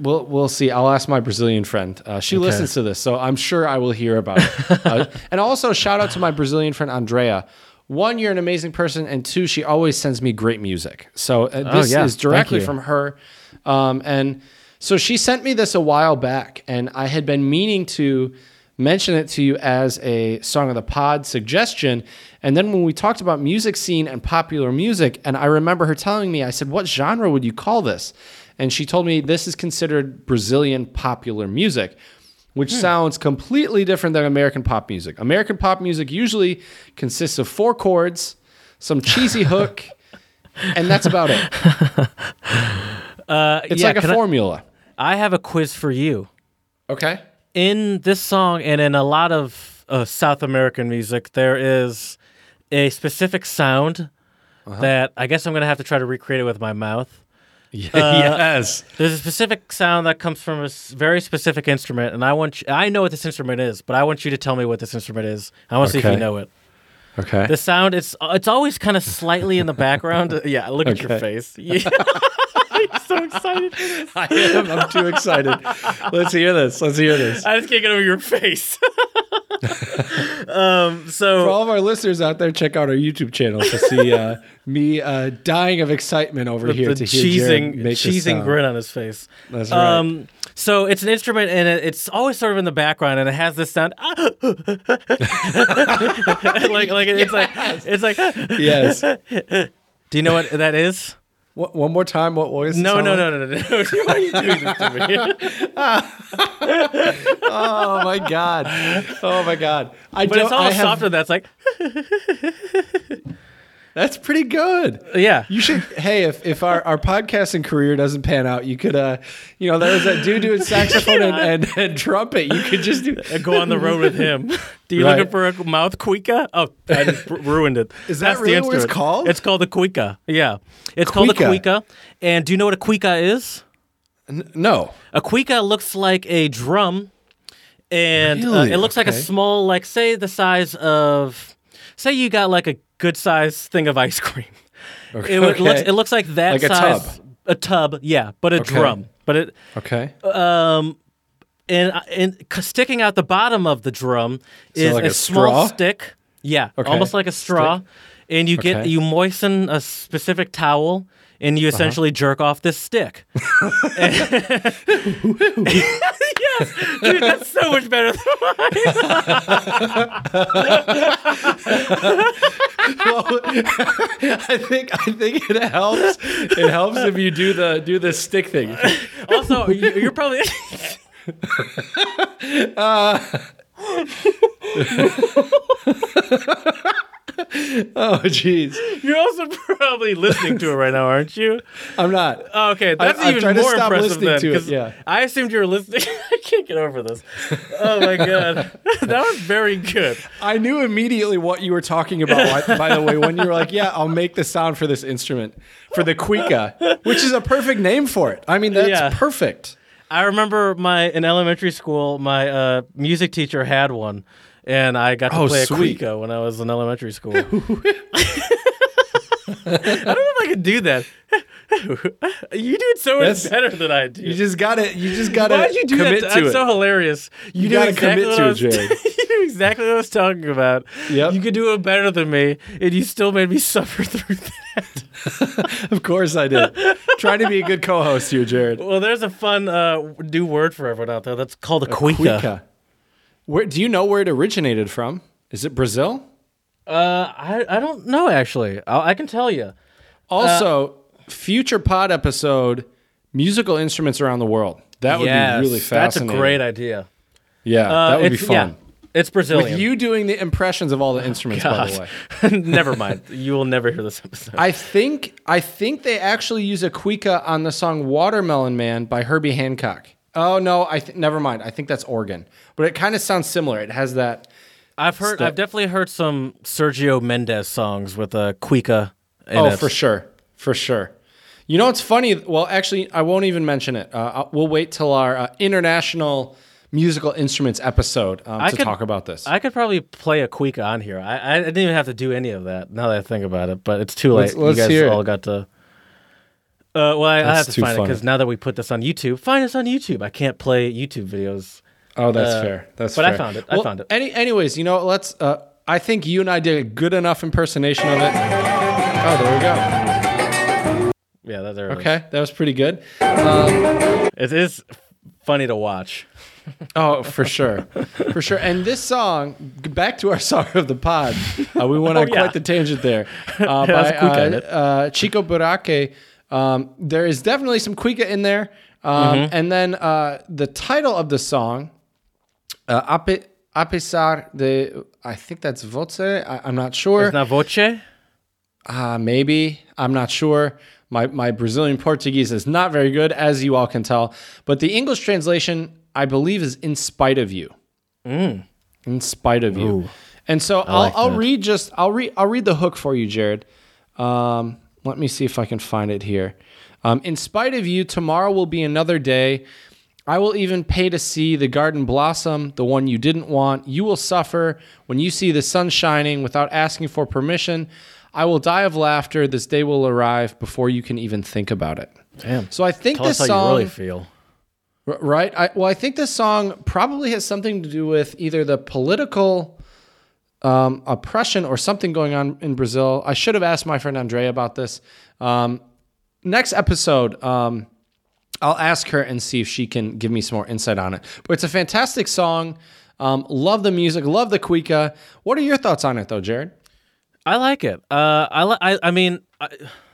We'll we'll see. I'll ask my Brazilian friend. Uh, she listens to this, so I'm sure I will hear about it. uh, [LAUGHS] and also shout out to my Brazilian friend Andrea. One, you're an amazing person, and two, she always sends me great music. So uh, this yeah. is directly from her. Um, and so she sent me this a while back, and I had been meaning to mention it to you as a song of the pod suggestion. And then when we talked about music scene and popular music, and I remember her telling me, I said, "What genre would you call this?" And she told me this is considered Brazilian popular music, which sounds completely different than American pop music. American pop music usually consists of four chords, some cheesy [LAUGHS] hook, and that's about it. [LAUGHS] Uh, It's yeah, like a can I- formula. I have a quiz for you. Okay. in this song and in a lot of uh, South American music, there is a specific sound Uh-huh. that I guess I'm going to have to try to recreate it with my mouth. [LAUGHS] Uh, yes. There's a specific sound that comes from a very specific instrument, and I want you, I know what this instrument is, but I want you to tell me what this instrument is. I want to see if you know it. Okay. The sound it's it's always kind of slightly in the background. [LAUGHS] yeah, look at your face. [LAUGHS] Yeah. I'm so excited. for this. I am. I'm too excited. Let's hear this. Let's hear this. I just can't get over your face. Um. So For all of our listeners out there, check out our YouTube channel to see uh, [LAUGHS] me uh, dying of excitement over here the to hear cheesing, cheesing grin on his face. That's right. Um, so it's an instrument, and it's always sort of in the background, and it has this sound, [LAUGHS] like like it's like it's like. yes. [LAUGHS] Do you know what that is? What, one more time. What was? No, no, no, no, no, [LAUGHS] no. Why are you doing this to me? [LAUGHS] Oh my god. Oh my god. I But don't. it's all I have, softer. That's like, [LAUGHS] That's pretty good. yeah. You should. Hey, if, if our, our podcasting career doesn't pan out, you could. uh You know, there's that dude doing [LAUGHS] saxophone and, and, and trumpet. You could just do. [LAUGHS] Go on the road with him. [LAUGHS] Do you Right. looking for a mouth cuica? Oh, I just ruined it. Is that That's really the what it's called? It's called a cuica. Yeah, it's called a Cuica. cuica. And do you know what a cuica is? N- No. A cuica looks like a drum, and uh, it looks like a small, like say the size of, say you got like a good size thing of ice cream. [LAUGHS] It, Okay. looks it looks like that Like a size. tub. A tub, yeah, but a Okay. drum. But it Okay. um, and and c- sticking out the bottom of the drum is like a, a small straw? stick. Yeah, Okay. almost like a straw. And you get Okay. you moisten a specific towel, and Uh-huh. you essentially jerk off this stick. [LAUGHS] yes, dude, that's so much better than well, [LAUGHS] I think I think it helps. It helps if you do the do the stick thing. Also, you, you're probably [LAUGHS] [LAUGHS] Oh, jeez. you're also probably listening to it right now, aren't you? [LAUGHS] I'm not. Oh, okay, that's I've even more stop impressive listening then. to it, 'cause yeah. I assumed you were listening. [LAUGHS] I can't get over this. Oh my god, that was very good. I knew immediately what you were talking about. By by the way, when you were like, "Yeah, I'll make the sound for this instrument for the cuica," which is a perfect name for it. I mean, that's Yeah. perfect. I remember my in elementary school, my uh, music teacher had one, and I got to Oh, play sweet. a cuica when I was in elementary school. [LAUGHS] [LAUGHS] I don't know if I can do that. [LAUGHS] you do it so much That's- better than I do. You just gotta. You just gotta Why'd you do commit that? to That's it. so hilarious. You, You knew gotta exactly commit what to I it, Jared. you knew exactly what I was talking about. Yep. You could do it better than me, and you still made me suffer through that. of course I did. Trying to be a good co-host here, Jared. well, there's a fun uh, new word for everyone out there. That's called a cuica. Cuica. Where do you know where it originated from? Is it Brazil? Uh, I I don't know actually. I, I can tell you. Also, future pod episode, musical instruments around the world. That would yes, be really fascinating. that's a great idea. Yeah, Uh, that would be fun. Yeah, it's Brazilian. With you doing the impressions of all the instruments, by the way. [LAUGHS] never mind. You will never hear this episode. I think I think they actually use a cuica on the song "Watermelon Man" by Herbie Hancock. Oh no, I th- never mind. I think that's organ, but it kind of sounds similar. It has that. I've heard. Step- I've definitely heard some Sergio Mendes songs with a cuica. In oh, it. for sure, for sure. You know what's funny? Well, actually, I won't even mention it. Uh, we'll wait till our uh, international musical instruments episode um, to could- talk about this. I could probably play a cuica on here. I, I didn't even have to do any of that. Now that I think about it, but it's too late. Let's- let's you guys all got to. Uh, well, I, I have to too find it because now that we put this on YouTube, find us on YouTube. I can't play YouTube videos. oh, that's uh, fair. That's but I found it. I found it. Any, anyways, you know, let's. Uh, I think you and I did a good enough impersonation of it. Oh, there we go. Yeah, that, there it is. Okay, that was pretty good. It is funny to watch. [LAUGHS] Oh, for sure, for sure. And this song, back to our [LAUGHS] song of the pod, uh, we went on Oh, yeah. quite the tangent there. [LAUGHS] Uh, That's by uh, uh, Chico Buarque. Um, there is definitely some Cuica in there. Um, Mm-hmm. And then uh, the title of the song, uh, a, pe- a pesar de, I think that's voce. I, I'm not sure. It's not voce. Uh, maybe. I'm not sure. My, my Brazilian Portuguese is not very good, as you all can tell. But the English translation, I believe, is in spite of you. In spite of you. And so I'll, like I'll read just I'll read I'll read the hook for you, Jared. Um, let me see if I can find it here. Um, in spite of you, tomorrow will be another day. I will even pay to see the garden blossom, the one you didn't want. You will suffer when you see the sun shining without asking for permission. I will die of laughter. This day will arrive before you can even think about it. Damn. So I think Tell this us how song, you really feel. Right. I, well, I think this song probably has something to do with either the political um, oppression or something going on in Brazil. I should have asked my friend Andrea about this. Um, next episode, um, I'll ask her and see if she can give me some more insight on it. But it's a fantastic song. Um, love the music. Love the cuica. What are your thoughts on it, though, Jared? I like it. Uh, I, li- I I mean, I,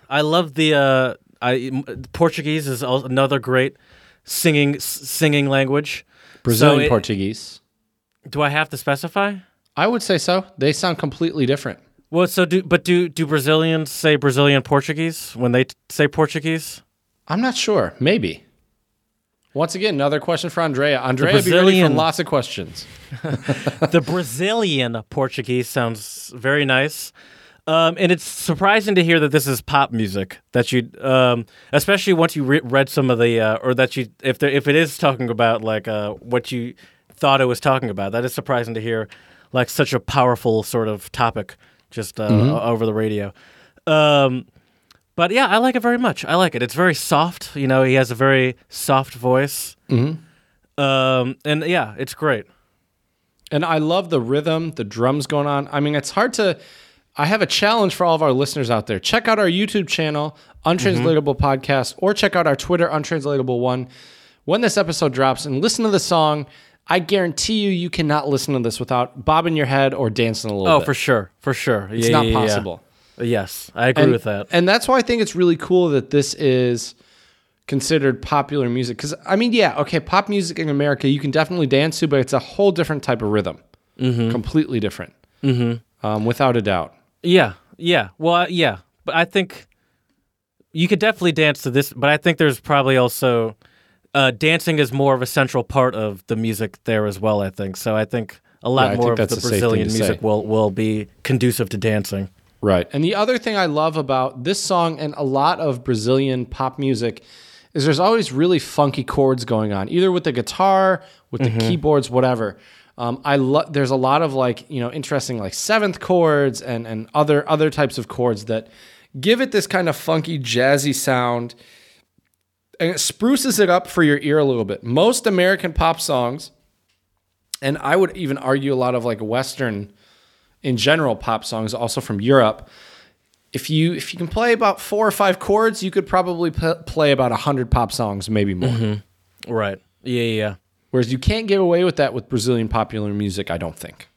I love the uh, I Portuguese is another great singing s- singing language. Brazilian So it- Portuguese. Do I have to specify? I would say so. They sound completely different. Well, so do but do do Brazilians say Brazilian Portuguese when they t- say Portuguese? I'm not sure. Maybe. Once again, another question for Andrea. Andrea, be ready for Brazilian- lots of questions. [LAUGHS] [LAUGHS] the Brazilian Portuguese sounds very nice. Um, and it's surprising to hear that this is pop music. That you, um, especially once you re- read some of the, uh, or that you, if there, if it is talking about like uh, what you thought it was talking about, that is surprising to hear, like such a powerful sort of topic just uh, o- over the radio. Um, but yeah, I like it very much. I like it. It's very soft. You know, he has a very soft voice. Mm-hmm. Um, and yeah, it's great. And I love the rhythm, the drums going on. I mean, it's hard to. I have a challenge for all of our listeners out there. Check out our YouTube channel, Untranslatable Podcast, or check out our Twitter, Untranslatable One. When this episode drops and listen to the song, I guarantee you, you cannot listen to this without bobbing your head or dancing a little Oh, bit. for sure, for sure. It's not possible. Yes, I agree and, with that. And that's why I think it's really cool that this is considered popular music. Because I mean, yeah, okay, pop music in America you can definitely dance to, but it's a whole different type of rhythm, mm-hmm. completely different, mm-hmm. um, without a doubt. Yeah, yeah. Well, uh, yeah, but I think you could definitely dance to this. But I think there's probably also uh, dancing is more of a central part of the music there as well. I think so. I think a lot Yeah, more of the a safe thing Brazilian music say. will will be conducive to dancing. Right. And the other thing I love about this song and a lot of Brazilian pop music is there's always really funky chords going on, either with the guitar, with the keyboards, whatever. Um, I love. There's a lot of like you know interesting like seventh chords and and other other types of chords that give it this kind of funky, jazzy sound, and it spruces it up for your ear a little bit. Most American pop songs, and I would even argue a lot of like Western, in general, pop songs, also from Europe. If you if you can play about four or five chords, you could probably p- play about hundred pop songs, maybe more. Right. Yeah, yeah. yeah. Whereas you can't get away with that with Brazilian popular music, I don't think.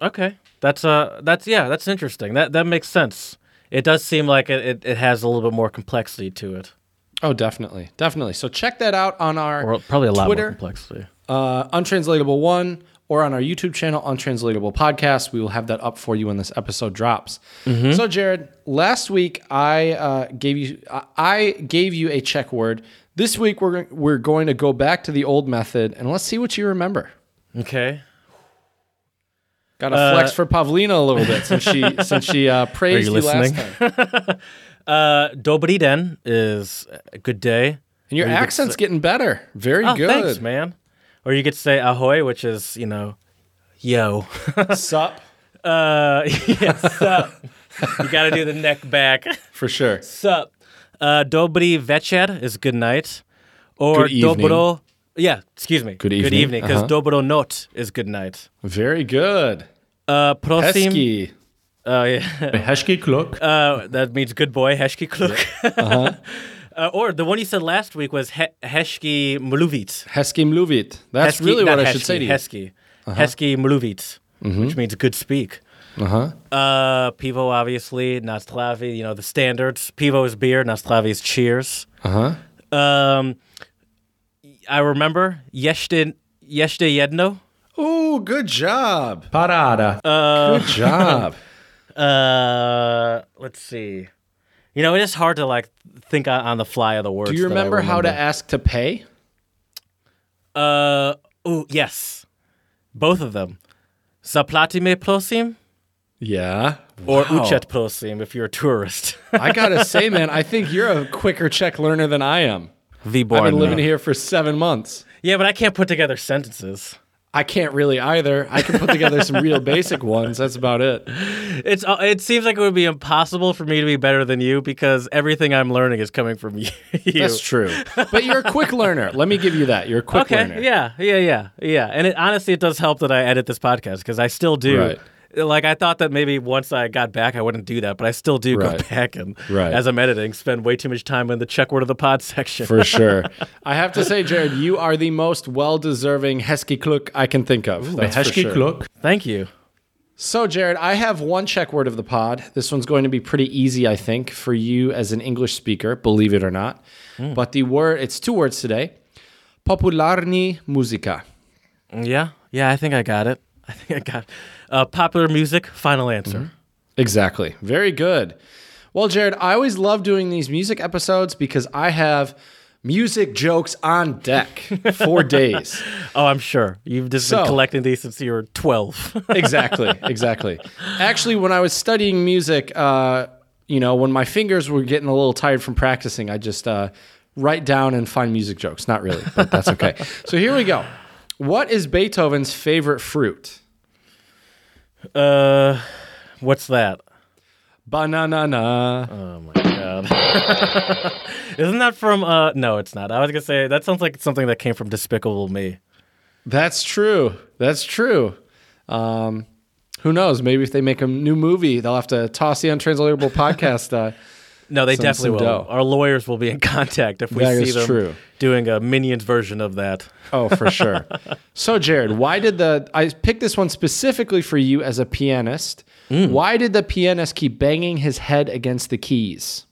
Okay. That's uh that's yeah, that's interesting. That that makes sense. It does seem like it, it, it has a little bit more complexity to it. Oh, definitely, definitely. So check that out on our Or probably a lot Twitter, more complexity. uh, Untranslatable One, or on our YouTube channel, Untranslatable Podcast. We will have that up for you when this episode drops. So, Jared, last week I uh, gave you I- gave you a Czech word. This week we're we're going to go back to the old method and let's see what you remember. Okay. Got to flex for Pavlina a little bit since she [LAUGHS] since she uh, praised you you, last time. [LAUGHS] Uh Dobry den is a good day. And your you accent's say- getting better. Very Oh, good. thanks, man. Or you could say ahoy, which is, you know, yo. [LAUGHS] Sup uh [LAUGHS] yeah, sup. you gotta do the neck back. [LAUGHS] for sure. Sup. Uh Dobry večer is good night. Or Good dobro Yeah, excuse me. Good evening. Good evening, because uh-huh. dobro not is good night. Very good. Uh prosim. Hesky. Uh, yeah. Heshki Kluk. Uh, that means good boy, Heshki Kluk. Uh-huh. [LAUGHS] uh, or the one you said last week was he- Heshki Mluvit. Hesky Mluvit. That's Hesky- really what not I should say to you. Hesky. Hesky Mluvit, which means good speak. Uh-huh. Uh, Pivo, obviously. Nastravi, you know, the standards. Pivo is beer. Nastravi is cheers. Uh-huh. Um, I remember Yeshte, Yeshte Jedno. Oh, good job. Parada. Uh, Good job. [LAUGHS] uh, let's see. You know, it is hard to like think on, the fly of the words. Do you I remember how to ask to pay? Uh, oh yes, both of them. Zaplatime prosim Yeah. or Wow. uchet prosim if you're a tourist. [LAUGHS] I gotta say, [LAUGHS] man, I think you're a quicker Czech learner than I am. I've been living here for seven months. Yeah, but I can't put together sentences. I can't really either. I can put together some real basic ones. That's about it. It's uh, it seems like it would be impossible for me to be better than you because everything I'm learning is coming from [LAUGHS] you. That's true. But you're a quick learner. Let me give you that. You're a quick okay. learner. Yeah. Yeah. Yeah. Yeah. And it, honestly, it does help that I edit this podcast because I still do. Right. Like I thought that maybe once I got back I wouldn't do that, but I still do Right. go [LAUGHS] back and Right. as I'm editing, spend way too much time in the Czech word of the pod [LAUGHS] section. For sure. [LAUGHS] I have to say, Jared, you are the most well deserving Hesky Kluk I can think of. That's for sure. Kluk. Thank you. So, Jared, I have one Czech word of the pod. This one's going to be pretty easy, I think, for you as an English speaker, believe it or not. Hmm. But the word, it's two words today popularni muzika. Yeah. Yeah. I think I got it. I think I got it. Uh, popular music. Final answer. Exactly. Very good. Well, Jared, I always love doing these music episodes because I have music jokes on deck for [LAUGHS] days. Oh, I'm sure you've just So- been collecting these since you were 12. [LAUGHS] exactly, exactly. Actually, when I was studying music, uh, you know, when my fingers were getting a little tired from practicing, I just uh, write down and find music jokes. Not really, but that's okay. [LAUGHS] so here we go. What is Beethoven's favorite fruit? Uh, what's that? Banana. Oh my god. [LAUGHS] Isn't that from uh no, it's not. I was going to say that sounds like something that came from Despicable Me. That's true. That's true. Um, who knows? Maybe if they make a new movie, they'll have to toss the untranslatable [LAUGHS] podcast. Uh, No, they Some- definitely some will. dough. Our lawyers will be in [LAUGHS] contact if we That see them true. doing a Minions version of that. oh, for [LAUGHS] sure. so, Jared, why did the I picked this one specifically for you as a pianist? Why did the pianist keep banging his head against the keys?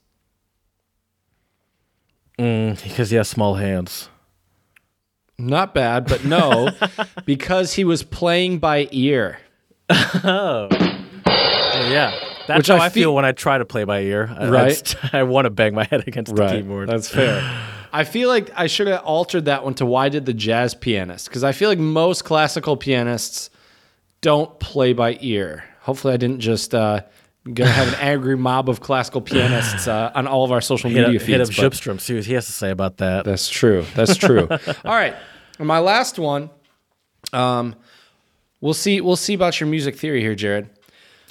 Mm, because he has small hands. Not bad, but no, [LAUGHS] because he was playing by ear. Oh. Yeah. That's Which how I I, feel- feel when I try to play by ear. I, Right. [LAUGHS] I, I want to bang my head against the keyboard. That's fair. [SIGHS] I feel like I should have altered that one to why did the jazz pianist? Because I feel like most classical pianists don't play by ear. Hopefully, I didn't just uh, gonna [LAUGHS] have an angry mob of classical pianists uh, on all of our social media up, hit up feeds. but Schupstrom, see what he has to say about that. that's true. That's [LAUGHS] true. all right, and my last one. Um, we'll see. We'll see about your music theory here, Jared.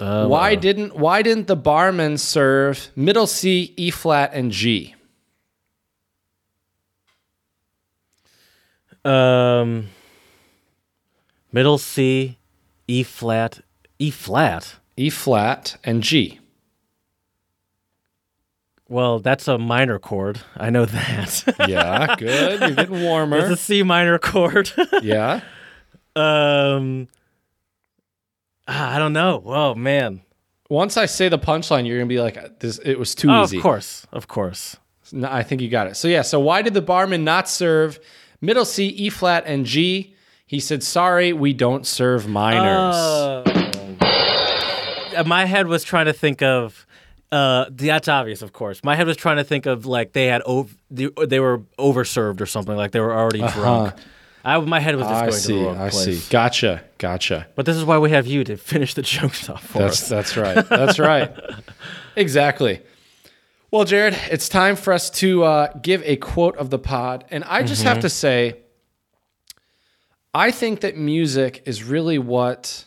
Why didn't Why didn't the barman serve middle C, E flat, and G? Um, middle C, E flat, E flat. E flat and G. Well, that's a minor chord. I know that. [LAUGHS] Yeah, good. You're getting it's a C minor chord. [LAUGHS] Yeah. um, I don't know. Whoa, man. Once I say the punchline, you're gonna be like, "This. It was too Oh, easy." of course, of course. No, I think you got it. So yeah. So why did the barman not serve middle C, E flat, and G? He said, "Sorry, we don't serve minors." Uh, my head was trying to think of. Uh, that's obvious, of course. My head was trying to think of like they had over, they, they were overserved or something, like they were already drunk. I, my head was just I going to see. the wrong I place. see. Gotcha. Gotcha. But this is why we have you to finish the [LAUGHS] jokes off for That's us. that's right. That's right. [LAUGHS] Exactly. Well, Jared, it's time for us to uh, give a quote of the pod, and I just Mm-hmm. have to say, I think that music is really what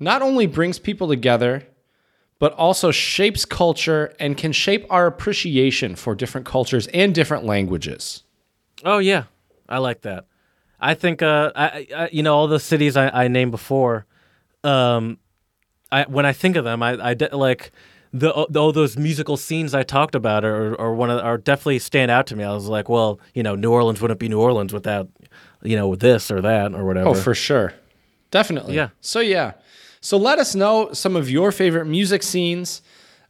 not only brings people together, but also shapes culture and can shape our appreciation for different cultures and different languages. Oh yeah, I like that. I think uh, I, I, you know all the cities I, I named before. Um, I when I think of them, I I de- like the, all those musical scenes I talked about are are one of, are definitely stand out to me. I was like, well, you know, New Orleans wouldn't be New Orleans without you know this or that or oh, whatever. Oh, for sure, definitely. Yeah. So yeah, so let us know some of your favorite music scenes.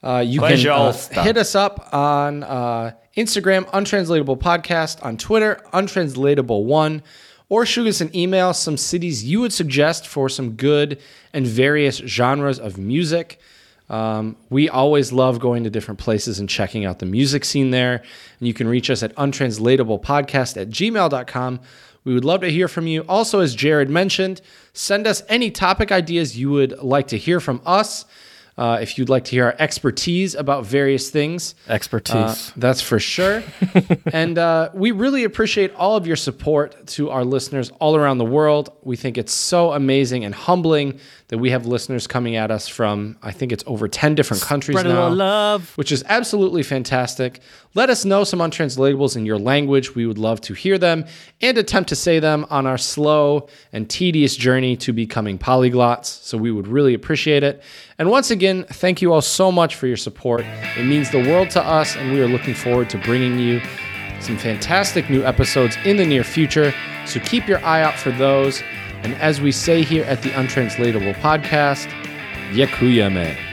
Uh, you Pleasure can uh, hit us up on uh, Instagram, Untranslatable Podcast, on Twitter, Untranslatable One or shoot us an email, some cities you would suggest for some good and various genres of music. Um, we always love going to different places and checking out the music scene there. And you can reach us at untranslatablepodcast at gmail.com. We would love to hear from you. Also, as Jared mentioned, send us any topic ideas you would like to hear from us. Uh, if you'd like to hear our expertise about various things, Expertise. uh, that's for sure. [LAUGHS] and uh, we really appreciate all of your support to our listeners all around the world. We think it's so amazing and humbling that we have listeners coming at us from, I think it's over 10 different countries Spread now love. which is absolutely fantastic. Let us know some untranslatables in your language. We would love to hear them and attempt to say them on our slow and tedious journey to becoming polyglots. So we would really appreciate it. And once again, thank you all so much for your support. It means the world to us, and we are looking forward to bringing you some fantastic new episodes in the near future. So keep your eye out for those. And as we say here at the Untranslatable Podcast, Yakuyame.